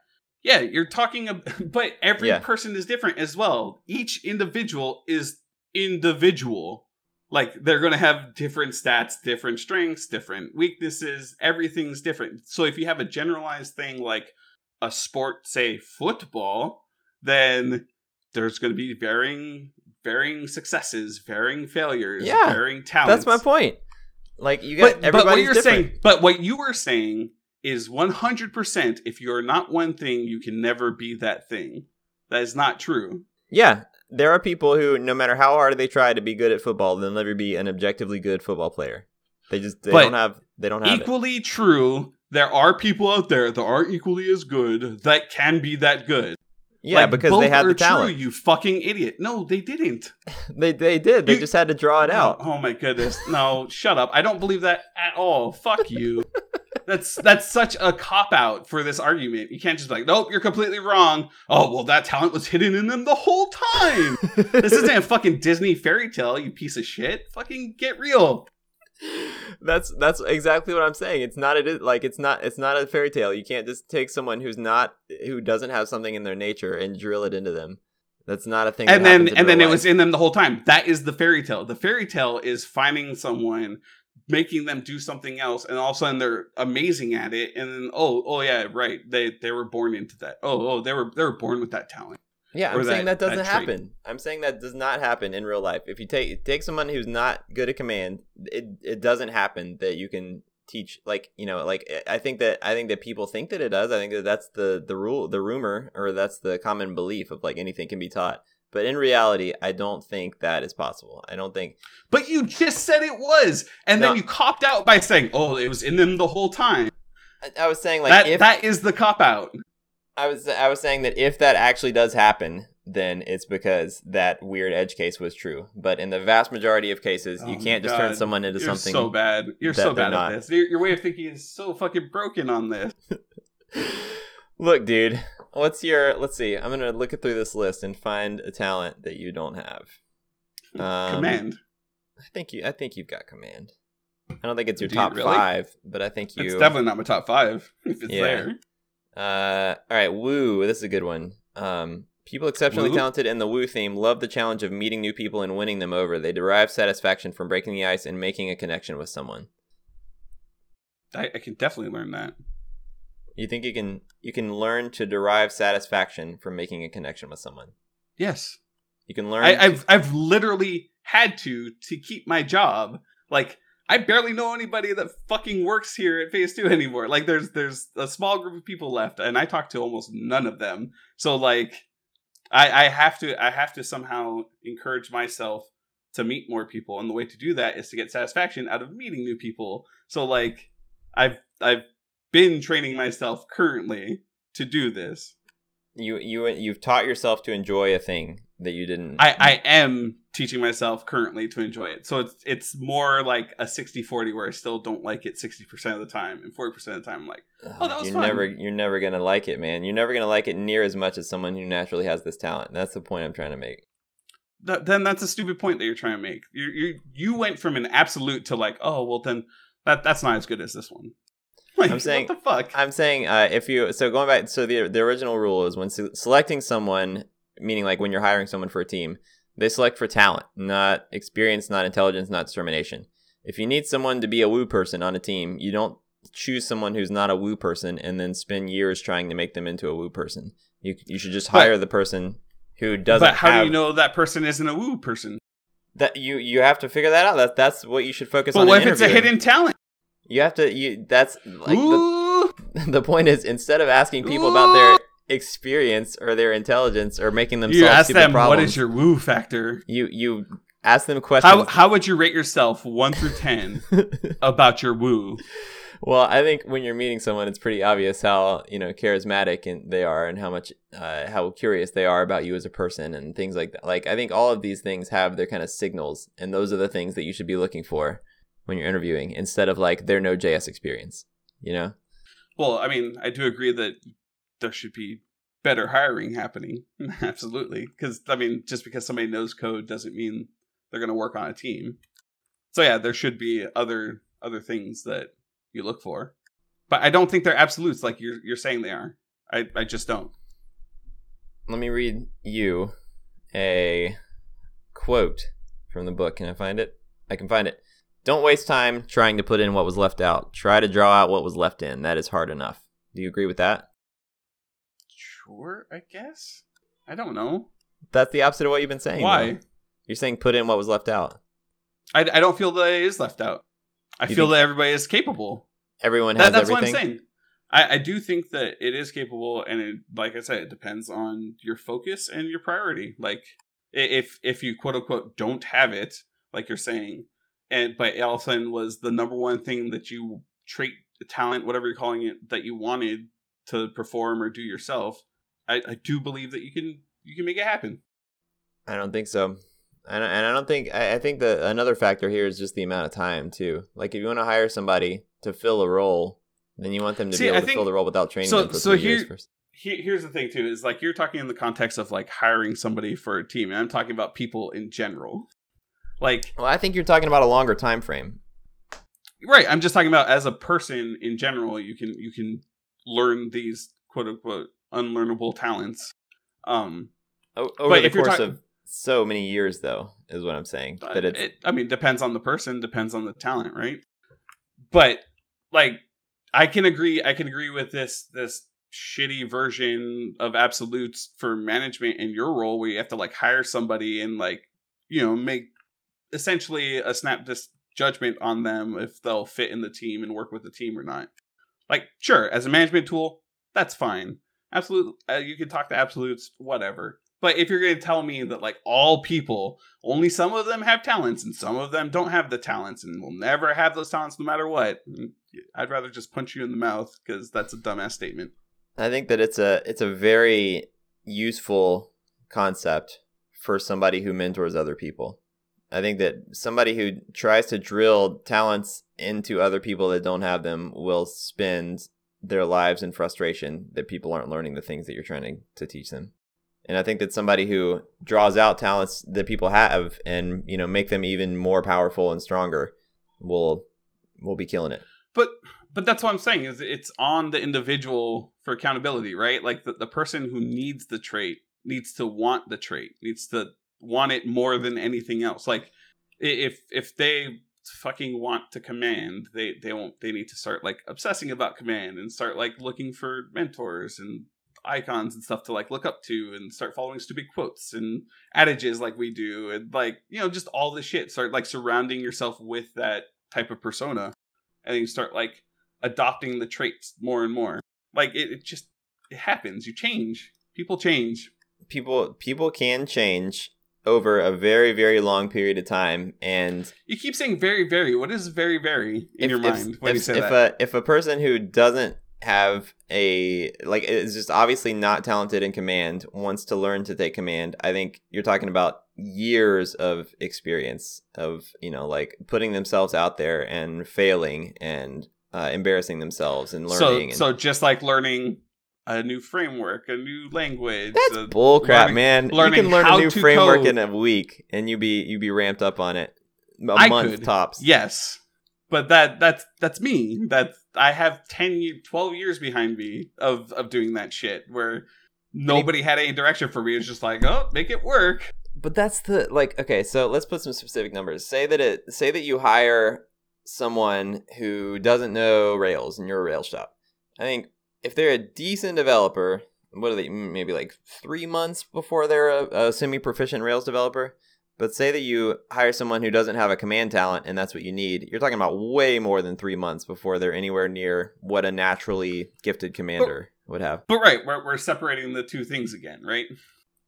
Yeah, you're talking about, (laughs) but every yeah. person is different as well. Each individual is individual. Like they're going to have different stats, different strengths, different weaknesses, everything's different. So if you have a generalized thing like a sport, say football, then there's going to be varying varying successes, varying failures, yeah, varying talents. That's my point. Like you got but, but what you're different. saying, but what you were saying is 100% if you're not one thing, you can never be that thing. That is not true. Yeah, there are people who no matter how hard they try to be good at football, they'll never be an objectively good football player. They just they but don't have they don't have equally it. true. There are people out there that aren't equally as good that can be that good. Yeah, like, because they had the talent. True, you fucking idiot. No, they didn't. (laughs) they they did. They you, just had to draw it out. Oh, oh my goodness. No, shut up. I don't believe that at all. Fuck you. that's that's such a cop out for this argument. You can't just be like, nope, you're completely wrong. Oh well, that talent was hidden in them the whole time. (laughs) this isn't a fucking Disney fairy tale, you piece of shit. Fucking get real that's that's exactly what I'm saying. It's not a like it's not it's not a fairy tale. You can't just take someone who's not who doesn't have something in their nature and drill it into them. That's not a thing. And then and then life. it was in them the whole time. That is the fairy tale. The fairy tale is finding someone, making them do something else, and all of a sudden they're amazing at it. And then oh oh yeah right they they were born into that. Oh oh they were they were born with that talent. Yeah, I'm saying that, that doesn't that happen. I'm saying that does not happen in real life. If you take take someone who's not good at command, it it doesn't happen that you can teach like you know like i think that i think that people think that it does i think that that's the the rule the rumor or that's the common belief of like anything can be taught but in reality i don't think that is possible i don't think but you just said it was and no. then you copped out by saying oh it was in them the whole time I, I was saying like that if that is the cop out. I was I was saying that if that actually does happen, then it's because that weird edge case was true. But in the vast majority of cases, you Oh can't my just turn someone into You're something. so bad. You're so bad not. at this. Your, your way of thinking is so fucking broken on this. (laughs) Look, dude, what's your? Let's see. I'm gonna look it through this list and find a talent that you don't have. Um, Command. I think you. I think you've got command. I don't think it's your Do you top really? five, but I think you. It's definitely not my top five. (laughs) If it's Yeah. there. Uh, all right, woo. This is a good one. Um, people exceptionally Woo? talented in the woo theme love the challenge of meeting new people and winning them over. They derive satisfaction from breaking the ice and making a connection with someone. I, I can definitely learn that. You think you can you can learn to derive satisfaction from making a connection with someone. Yes. You can learn. I, I've I've literally had to to keep my job. Like I barely know anybody that fucking works here at Phase Two anymore. Like there's there's a small group of people left, and I talk to almost none of them. So like, I I have to I have to somehow encourage myself to meet more people, and the way to do that is to get satisfaction out of meeting new people. So like, I've I've been training myself currently to do this. you you you've taught yourself to enjoy a thing that you didn't. I, I am teaching myself currently to enjoy it. So it's it's more like a 60-40 where I still don't like it 60% of the time and 40% of the time I'm like, oh, that was you're fun. never you're never gonna like it, man. You're never gonna like it near as much as someone who naturally has this talent. That's the point I'm trying to make. Th- then that's a stupid point that you're trying to make. You you you went from an absolute to like, oh, well then that that's not as good as this one. (laughs) Like, I'm saying- what the fuck? I'm saying uh, if you so going back so the the original rule is when se- selecting someone, meaning like when you're hiring someone for a team, they select for talent, not experience, not intelligence, not determination. If you need someone to be a woo person on a team, you don't choose someone who's not a woo person and then spend years trying to make them into a woo person. You you should just But- hire the person who doesn't but how have do you know that person isn't a woo person? that you you have to figure that out. That that's what you should focus But on. what if it's a hidden talent? You have to you that's like the, (laughs) the point is instead of asking people about their experience or their intelligence or making them you solve ask them problems, what is your woo factor. you you ask them questions. How how would you rate yourself one through ten (laughs) about your woo? well, I think when you're meeting someone, it's pretty obvious how you know charismatic and they are, and how much uh, how curious they are about you as a person, and things like that. Like I think all of these things have their kind of signals, and those are the things that you should be looking for when you're interviewing, instead of like their Node.js experience. You know. Well, I mean, I do agree that there should be better hiring happening. (laughs) Absolutely. Because, I mean, just because somebody knows code doesn't mean they're going to work on a team. So, yeah, there should be other other things that you look for. But I don't think they're absolutes like you're, you're saying they are. I, I just don't. let me read you a quote from the book. Can I find it? I can find it. Don't waste time trying to put in what was left out. Try to draw out what was left in. That is hard enough. Do you agree with that? Sure, I guess. I don't know. That's the opposite of what you've been saying. Why? though. You're saying put in what was left out. I, I don't feel that it is left out. I You feel that everybody is capable. Everyone That, has that's everything. what I'm saying. I, I do think that it is capable, and it, like I said, it depends on your focus and your priority. Like if if you quote unquote don't have it, like you're saying, and but all of a sudden was the number one thing that you trait, talent, whatever you're calling it, that you wanted to perform or do yourself. I, I do believe that you can you can make it happen. I don't think so. And and I don't think I, I think that another factor here is just the amount of time too. Like if you want to hire somebody to fill a role, then you want them to See, be able I to think- fill the role without training so- them for so three years first. Here, here's the thing too is like you're talking in the context of like hiring somebody for a team, and I'm talking about people in general. Like Well, I think you're talking about a longer time frame. right i'm just talking about as a person in general you can you can learn these quote unquote unlearnable talents. Um O- over the if you're course talk- of so many years, though, is what I'm saying. That it's it, i mean depends on the person depends on the talent right? But like i can agree i can agree with this this shitty version of absolutes for management in your role where you have to like hire somebody and like you know make essentially a snap dis- judgment on them if they'll fit in the team and work with the team or not. Like sure as a management tool that's fine absolute uh, you can talk to absolutes whatever but if you're going to tell me that like all people only some of them have talents and some of them don't have the talents and will never have those talents no matter what mm, I'd rather just punch you in the mouth because that's a dumbass statement. I think that it's a it's a very useful concept for somebody who mentors other people. I think that somebody who tries to drill talents into other people that don't have them will spend their lives in frustration that people aren't learning the things that you're trying to, to teach them. And I think that somebody who draws out talents that people have and, you know, make them even more powerful and stronger will will be killing it. But but that's what I'm saying is it's on the individual for accountability, right? Like the, the person who needs the trait needs to want the trait, needs to want it more than anything else. Like if if they fucking want to command, they they won't they need to start like obsessing about command and start like looking for mentors and icons and stuff to like look up to and start following stupid quotes and adages like we do and like you know just all the shit. Start like surrounding yourself with that type of persona and you start like adopting the traits more and more. Like it, it just it happens. You change. People change. People people can change over a very very long period of time and you keep saying very very. What is very very in if, your if, mind when if, you say if that? a if a person who doesn't have a like is just obviously not talented in command wants to learn to take command i think you're talking about years of experience of you know like putting themselves out there and failing and uh, embarrassing themselves and so learning and, so just like learning a new framework a new language that's uh, bull crap learning- man. You can learn a new framework code. in a week and you be you be ramped up on it a I month could. tops. yes. But that that's that's me. That i have 10 12 years behind me of of doing that shit where nobody had any direction for me. It's just like oh make it work. But that's the like okay so let's put some specific numbers. Say that it say that you hire someone who doesn't know rails in your rails shop. I think if they're a decent developer what are they maybe like three months before they're a, a semi-proficient rails developer? But say that you hire someone who doesn't have a command talent and that's what you need you're talking about way more than three months before they're anywhere near what a naturally gifted commander would have. But right we're, we're separating the two things again right?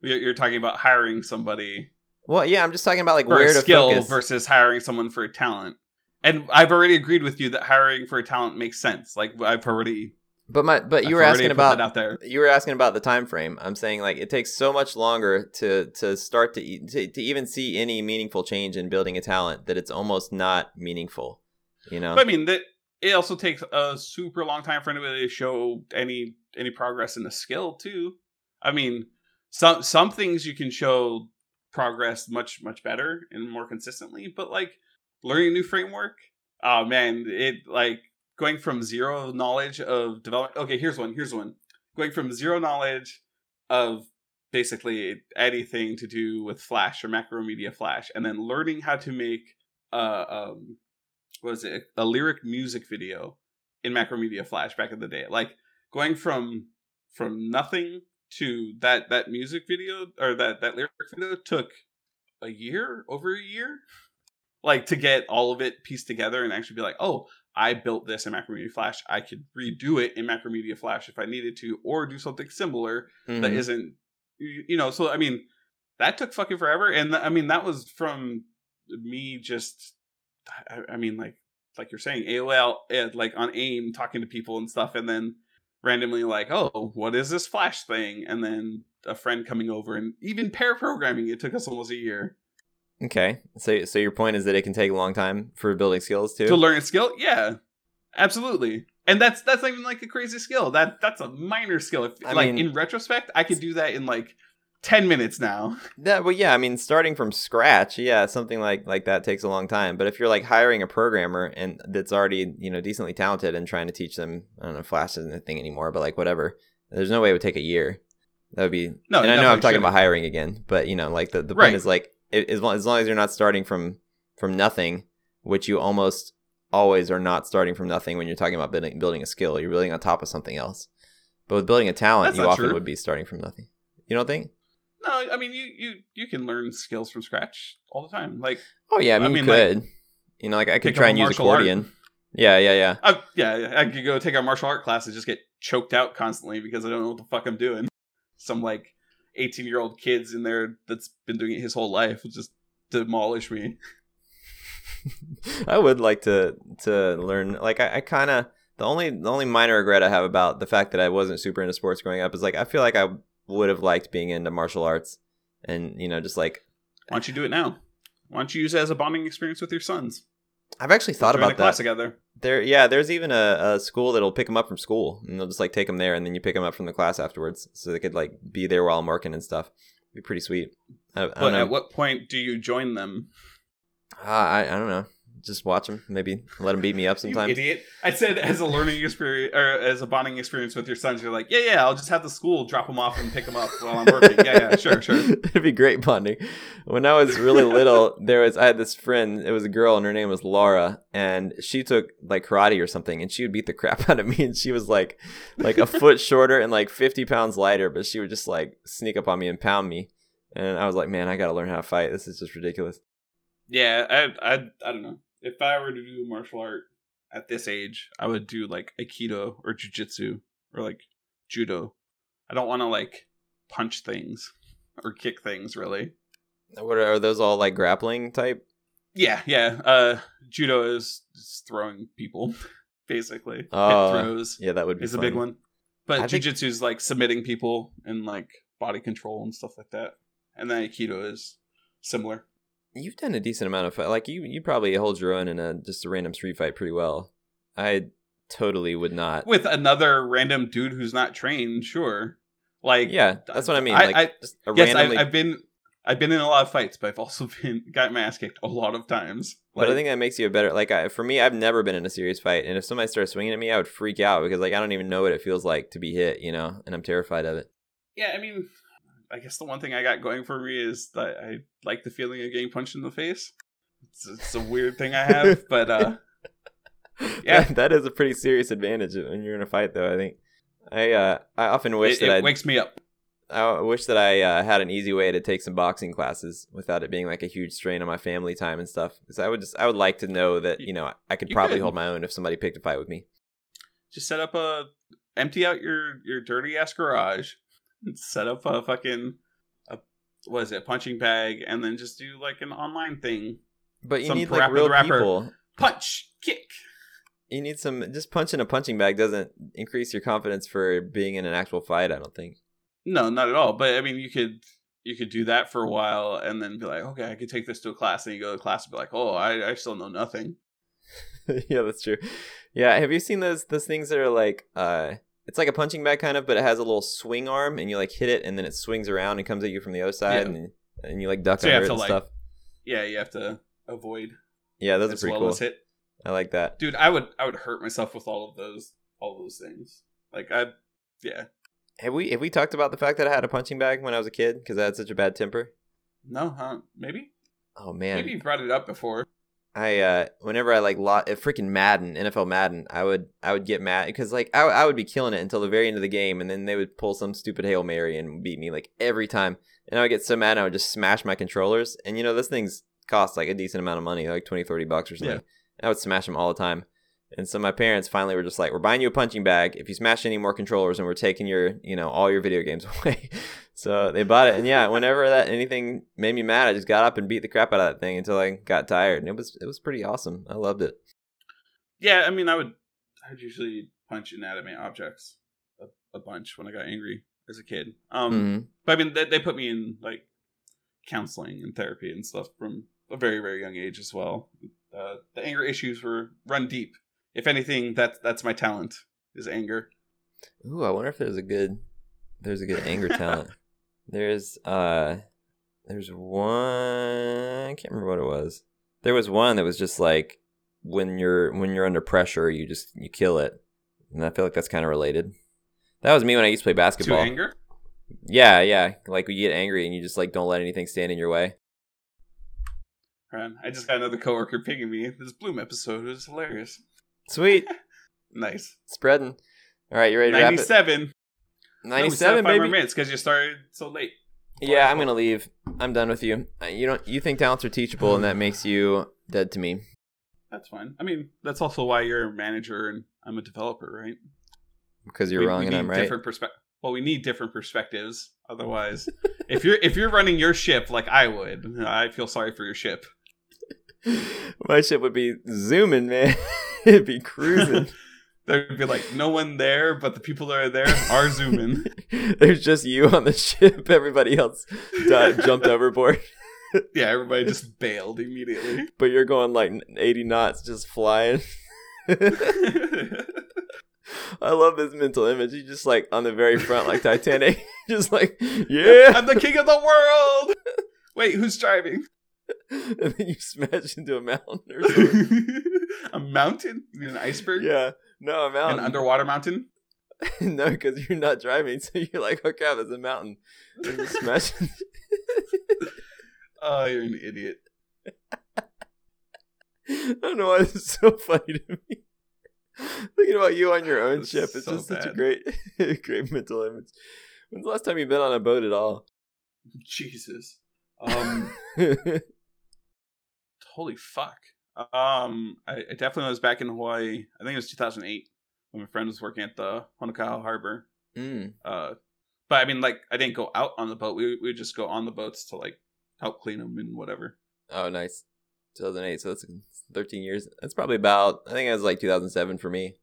You're, you're talking about hiring somebody well yeah i'm just talking about like where to skill focus. versus hiring someone for a talent. And i've already agreed with you that hiring for a talent makes sense. Like i've already but my but you I've were asking about out there you were asking about the time frame. I'm saying like it takes so much longer to to start to to, to even see any meaningful change in building a talent that it's almost not meaningful. You know. But I mean that it also takes a super long time for anybody to show any any progress in the skill too. I mean, some some things you can show progress much much better and more consistently, but like learning a new framework, oh man, it like going from zero knowledge of development. Okay, here's one. Here's one. Going from zero knowledge of basically anything to do with Flash or Macromedia Flash, and then learning how to make uh um what is it a lyric music video in Macromedia Flash back in the day. Like going from from nothing to that that music video or that that lyric video took a year, over a year, like to get all of it pieced together and actually be like, oh, I built this in Macromedia Flash. I could redo it in Macromedia Flash if I needed to, or do something similar that Mhm. isn't, you know. So I mean, that took fucking forever, and th- I mean that was from me just, I, I mean like like you're saying AOL eh, like on AIM talking to people and stuff, and then randomly like, oh, what is this Flash thing? And then a friend coming over, and even pair programming. It took us almost a year Okay. So so your point is that it can take a long time for building skills too. to learn a skill. Yeah, absolutely. And that's that's not even like a crazy skill. That that's a minor skill. If, I like mean- in retrospect, I could do that in like ten minutes now. (laughs) That well, yeah. I mean, starting from scratch, yeah, something like like that takes a long time. But if you're like hiring a programmer and that's already you know decently talented and trying to teach them, I don't know, Flash isn't a thing anymore, but like whatever, there's no way it would take a year. That would be. No, and I know I'm talking shouldn't. about hiring again, but you know, like the the Right. point is like it, as long as long as you're not starting from from nothing, which you almost always are not starting from nothing when you're talking about building building a skill. You're building on top of something else. But with building a talent, That's you often true. would be starting from nothing. You don't think? No, I mean you you you can learn skills from scratch all the time. Like Oh yeah, I I mean, mean, you like, could. you know, like I could try and use martial art. accordion. Yeah, yeah, yeah. I, yeah, I could go take a martial art class and just get choked out constantly because I don't know what the fuck I'm doing. (laughs) Some like 18 year old kids in there that's been doing it his whole life just demolish me. (laughs) I would like to to learn. Like I, I kind of the only the only minor regret I have about the fact that I wasn't super into sports growing up is like I feel like I would have liked being into martial arts and you know just like Why don't you do it now? Why don't you use it as a bonding experience with your sons? I've actually thought about that. together. There, yeah, there's even a, a school that'll pick them up from school, and they'll just like take them there, and then you pick them up from the class afterwards, so they could like be there while I'm working and stuff. be pretty sweet. I, I But at what point do you join them? Uh, I, I don't know. Just watch him. Maybe let him beat me up You sometimes. idiot! I said as a learning experience or as a bonding experience with your sons. You're like, yeah, yeah. I'll just have the school drop them off and pick them up while I'm working. yeah, yeah, sure, (laughs) sure. It'd be great bonding. When I was really little, there was I had this friend. It was a girl, and her name was Laura, and she took like karate or something, and she would beat the (laughs) crap out of me. And she was like, like a foot (laughs) shorter and like fifty pounds lighter, but she would just like sneak up on me and pound me. And I was like, man, I got to learn how to fight. This is just ridiculous. Yeah, I, I, I don't know. If I were to do martial art at this age, I would do like aikido or jujitsu or like judo. I don't want to like punch things or kick things really. What are, are those all like grappling type? Yeah, yeah. Uh, judo is, is throwing people, (laughs) basically. Hit Oh, throws Yeah, that would be is a big one. But I think- jujitsu is like submitting people and like body control and stuff like that. And then aikido is similar. You've done a decent amount of fight. Like you, you probably hold your own in a just a random street fight pretty well. I totally would not. With another random dude who's not trained, sure. Like Yeah, that's what I mean. I- Like I- yes, randomly. I've, I've been I've been in a lot of fights, but I've also (laughs) been got my ass kicked a lot of times. but I think that makes you a better. Like I, for me, I've never been in a serious fight, and if somebody starts swinging at me, I would freak out because like I don't even know what it feels like to be hit, you know, and I'm terrified of it. yeah, I mean, I guess the one thing I got going for me is that I like the feeling of getting punched in the face. It's, it's a weird thing I have, (laughs) but uh, Yeah. That- that is a pretty serious advantage when you're in a fight, though. I think. I uh, I often wish it, that it I wakes me up. I wish that I uh, had an easy way to take some boxing classes without it being like a huge strain on my family time and stuff. Because I would just I would like to know that you know I could You probably could. hold my own if somebody picked a fight with me. Just set up a empty out your your dirty ass garage. Set up a fucking a what is it punching bag, and then just do like an online thing. But you Some need like real rapper. people. Punch, kick. You need some. Just punching a punching bag doesn't increase your confidence for being in an actual fight. I don't think. No, not at all. But I mean, you could you could do that for a while, and then be like, okay, I could take this to a class, and you go to class and be like, oh, I, I still know nothing. (laughs) yeah, that's true. Yeah, have you seen those those things that are like uh it's like a punching bag kind of, but it has a little swing arm and you like hit it and then it swings around and comes at you from the other side Yeah. and and you like duck So under it and like, stuff. Yeah, you have to avoid Yeah, those as are pretty well cool. as hit. I like that. Dude, I would I would hurt myself with all of those all those things. Like I, yeah, Have we have we talked about the fact that I had a punching bag when I was a kid because I had such a bad temper? no, huh? Maybe Oh man, maybe you brought it up before. I uh whenever I like lot freaking Madden, NFL Madden, I would I would get mad because like I, I would be killing it until the very end of the game, and then they would pull some stupid hail mary and beat me like every time, and I would get so mad, and I would just smash my controllers, and you know those things cost like a decent amount of money, like 20, 30 bucks or something. Yeah. I would smash them all the time, and so my parents finally were just like, "We're buying you a punching bag if you smash any more controllers, and we're taking your you know all your video games (laughs) away." so they bought it, and yeah, whenever that anything made me mad, I just got up and beat the crap out of that thing until I got tired, and it was it was pretty awesome. I loved it. Yeah, I mean, I would I would usually punch inanimate objects a, a bunch when I got angry as a kid. Um, Mhm. but I mean, they, they put me in like counseling and therapy and stuff from a very very young age as well. Uh, the anger issues were run deep. If anything, that's that's my talent is anger. Ooh, I wonder if there's a good there's a good anger talent. (laughs) There's uh there's one I can't remember what it was. There was one that was just like when you're when you're under pressure, you just you kill it. And I feel like that's kind of related. That was me when I used to play basketball. To anger. Yeah, yeah. Like you get angry and you just like don't let anything stand in your way. I just got another coworker pinging me. This Bloom episode was hilarious. Sweet. (laughs) Nice. Spreading. All right, you ready to wrap it? Ninety-seven. No, we still 97 have five more baby. minutes because you started so late. Yeah, I'm going to leave. I'm done with you. Uh, You don't you think talents are teachable and that (sighs) makes you dead to me. That's fine. I mean, that's also why you're a manager and I'm a developer, right? Because you're We- wrong we and I'm right. Different perspe- well, we need different perspectives. Otherwise, (laughs) if you're if you're running your ship like I would, I feel sorry for your ship. (laughs) My ship would be zooming, man. (laughs) It'd be cruising. (laughs) There'd be like no one there, but the people that are there are zooming. (laughs) There's just you on the ship. Everybody else died, jumped overboard. yeah, everybody just bailed immediately. But you're going like 80 knots, just flying. I love this mental image. You're just like on the very front, like Titanic, just like yeah, I'm the king of the world. Wait, who's driving? (laughs) and then you smash into a mountain or something. (laughs) a mountain? You mean an iceberg? yeah, no, a mountain. An underwater mountain? (laughs) no, because you're not driving, so you're like, oh crap, it's a mountain. And you smash. Oh, you're an idiot. I don't know why this is so funny to me. Thinking about you on your own ship is is so just such a great, great mental image. When's the last time you've been on a boat at all? Jesus. Um, holy fuck. Um, I, I definitely was back in Hawaii. I think it was 2008 when my friend was working at the Honoka'a Harbor. Mm. Uh, but I mean, like, I didn't go out on the boat. We we would just go on the boats to like help clean them and whatever. Oh, nice. 2008. So that's 13 years. That's probably about. I think it was like 2007 for me,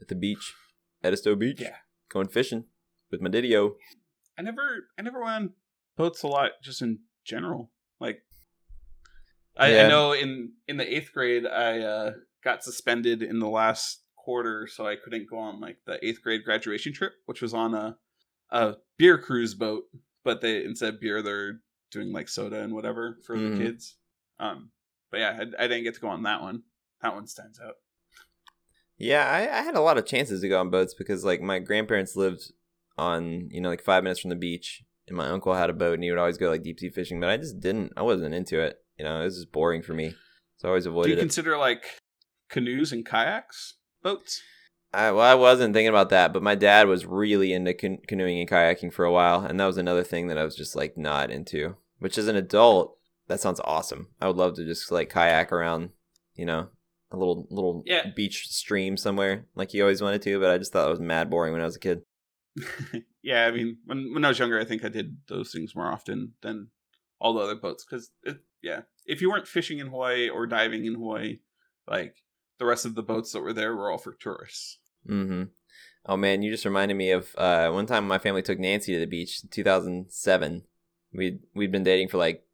at the beach, Edisto Beach. Yeah. Going fishing with my Didio. I never I never went on boats a lot just in general. I, Yeah. I know in in the eighth grade I uh, got suspended in the last quarter, so I couldn't go on like the eighth grade graduation trip, which was on a a beer cruise boat. But they instead of beer, they're doing like soda and whatever for Mhm. the kids. Um, but yeah, I, I didn't get to go on that one. That one stands out. Yeah, I, I had a lot of chances to go on boats because like my grandparents lived on you know like five minutes from the beach, and my uncle had a boat and he would always go like deep sea fishing, but I just didn't. I wasn't into it. You know, it was just boring for me, so I always avoided. Do you it. consider like canoes and kayaks boats? I, well, I wasn't thinking about that, but my dad was really into can- canoeing and kayaking for a while, and that was another thing that I was just like not into. Which, as an adult, that sounds awesome. I would love to just like kayak around, you know, a little little Yeah. beach stream somewhere, like he always wanted to. But I just thought it was mad boring when I was a kid. (laughs) yeah, I mean, when when I was younger, I think I did those things more often than all the other boats. Because, yeah, if you weren't fishing in Hawaii or diving in Hawaii, like the rest of the boats that were there were all for tourists. Mm-hmm. Oh man, you just reminded me of uh, one time my family took Nancy to the beach, in 2007. We'd we'd been dating for like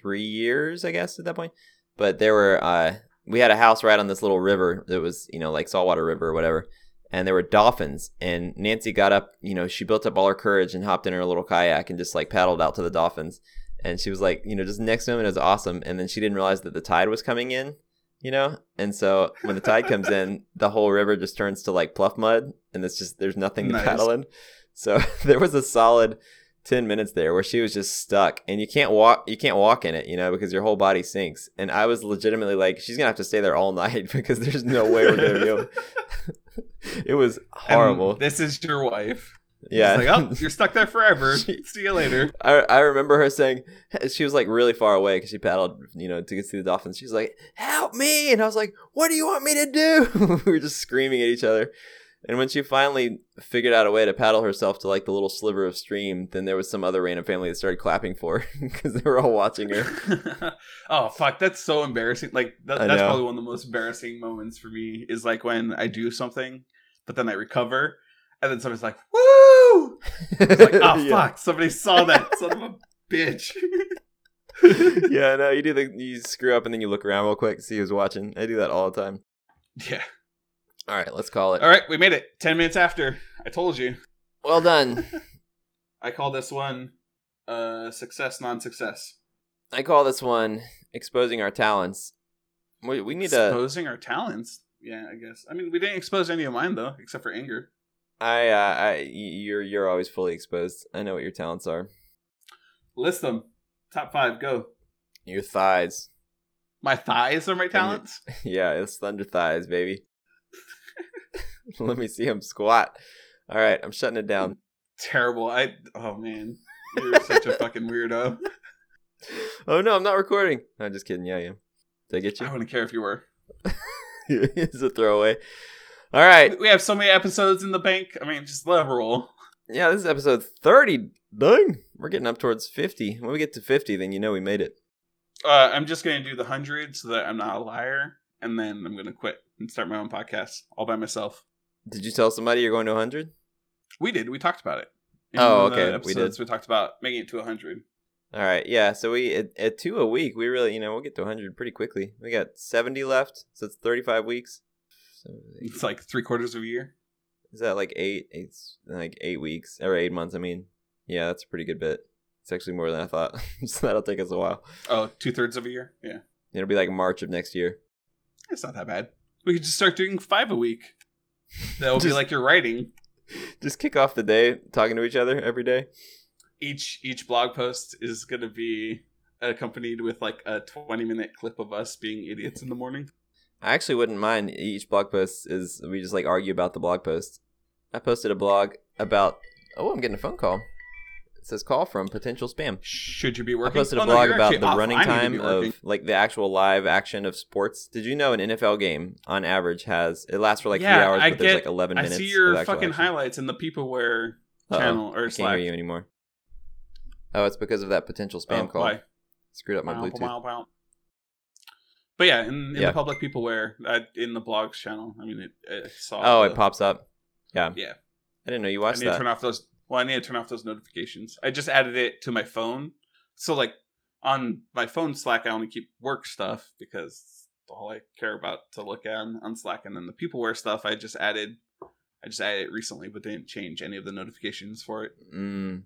three years, I guess, at that point. But there were uh, we had a house right on this little river that was you know like saltwater river or whatever, and there were dolphins. And Nancy got up, you know, she built up all her courage and hopped in her little kayak and just like paddled out to the dolphins. And she was like, you know, just next to him, and it was awesome. And then she didn't realize that the tide was coming in, you know and so when the tide comes in (laughs) the whole river just turns to like pluff mud and it's just there's nothing to Nice. paddle in so (laughs) there was a solid 10 minutes there where she was just stuck and you can't walk you can't walk in it you know because your whole body sinks and i was legitimately like she's gonna have to stay there all (laughs) night because there's no way we're gonna be able it was And horrible this is your wife. Yeah like, oh, (laughs) you're stuck there forever. See you later. I, I remember her saying (laughs) she was like really far away because she paddled, you know, to get to the dolphins. She's like, "Help me!" And I was like, "What do you want me to do?" (laughs) we were just screaming at each other. And when she finally figured out a way to paddle herself to like the little sliver of stream, then there was some other random family that started clapping for her because they were all watching her. oh fuck, that's so embarrassing. Like that, that's probably one of the most embarrassing moments for me is like when I do something, but then I recover, and then somebody's like, "Woo!" It's like, oh (laughs) Yeah. fuck, somebody saw that, (laughs) son of a bitch. (laughs) yeah, no, you do the you screw up and then you look around real quick to see who's watching. I do that all the time. yeah. All right, let's call it. All right, we made it. Ten minutes after. I told you. Well done. I call this one uh success, non-success. I call this one exposing our talents. We, we need to. Exposing our talents. Yeah, I guess. I mean, we didn't expose any of mine though, except for anger. I, uh, I, y- you're, you're always fully exposed. I know what your talents are. List them. Top five. Go. Your thighs. My thighs are my talents. (laughs) yeah, it's thunder thighs, baby. (laughs) Let me see him squat. All right, I'm shutting it down. Terrible. I. Oh man, you're such a fucking weirdo. (laughs) Oh no, I'm not recording. I'm just kidding. Yeah, yeah. Did I get you? I you? wouldn't care if you were. it's a throwaway. All right. We have so many episodes in the bank. I mean, just let it roll. Yeah, this is episode 30. Dang. We're getting up towards 50. When we get to 50, then you know we made it. Uh, I'm just gonna do the hundred so that I'm not a liar, and then I'm gonna quit and start my own podcast all by myself. Did you tell somebody you're going to 100? We did. We talked about it. Oh, of the okay, we did. episodes, We talked about making it to hundred. All right, yeah. So we at, at two a week, we really, you know, we'll get to 100 pretty quickly. We got 70 left, so it's 35 weeks. So It's like three quarters of a year. is that like eight, eight, like eight weeks or eight months? I mean, yeah, that's a pretty good bit. It's actually more than I thought. (laughs) so that'll take us a while. Oh, two thirds of a year. Yeah, It'll be like March of next year. it's not that bad. We could just start doing five a week. (laughs) That will be like your writing. Just kick off the day talking to each other every day. Each each blog post is gonna be accompanied with like a 20 minute clip of us being idiots in the morning. I actually wouldn't mind each blog post is we just like argue about the blog post. I posted a blog about oh I'm getting a phone call. It says call from potential spam. Should you be working? I posted a Oh, blog you're about the off. running I time of like the actual live action of sports. Did you know an NFL game on average has it lasts for like Yeah, three hours, I but there's like eleven I minutes. see your fucking action. highlights in the Peopleware Uh-oh. channel or I can't hear you anymore. Oh, it's because of that potential spam Oh, call. why? Screwed up my Wow, Bluetooth. wow, wow. But yeah, in, in Yeah. the public Peopleware, uh, in the blogs channel, I mean, it, it saw. Oh, the- it pops up. Yeah. Yeah. I didn't know you watched I need to turn off those. Well, I need to turn off those notifications. I just added it to my phone, so like on my phone Slack, I only keep work stuff because all I care about to look at on, on Slack, and then the people Peopleware stuff, I just added. I just added it recently, but didn't change any of the notifications for it. Mm.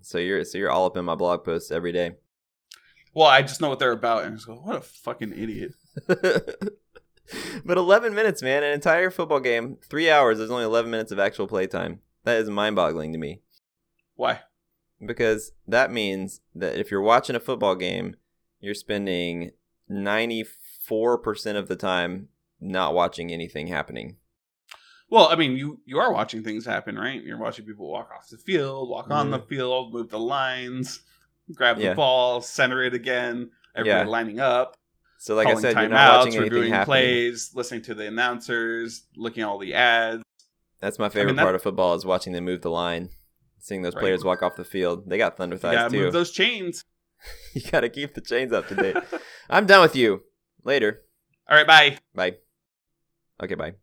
So you're so you're all up in my blog posts every day. Well, I just know what they're about, and I just go, "What a fucking idiot!" (laughs) but 11 minutes, man, an entire football game, three hours. There's only 11 minutes of actual playtime. That is mind-boggling to me Why? because that means that if you're watching a football game, you're spending 94% of the time not watching anything happening. Well, I mean, you you are watching things happen, right? You're watching people walk off the field, walk on the mm-hmm. field, move the lines, grab the Yeah. ball, center it again. Everybody Yeah. lining up, So, like I said, you're not watching anything reviewing happening. plays, listening to the announcers, looking at all the ads. That's my favorite that- part of football is watching them move the line, seeing those Right. players walk off the field. They got thunder You thighs gotta too. move those chains. (laughs) you gotta keep the chains up to date. (laughs) I'm done with you. Later. all right, bye. Bye. Okay, bye.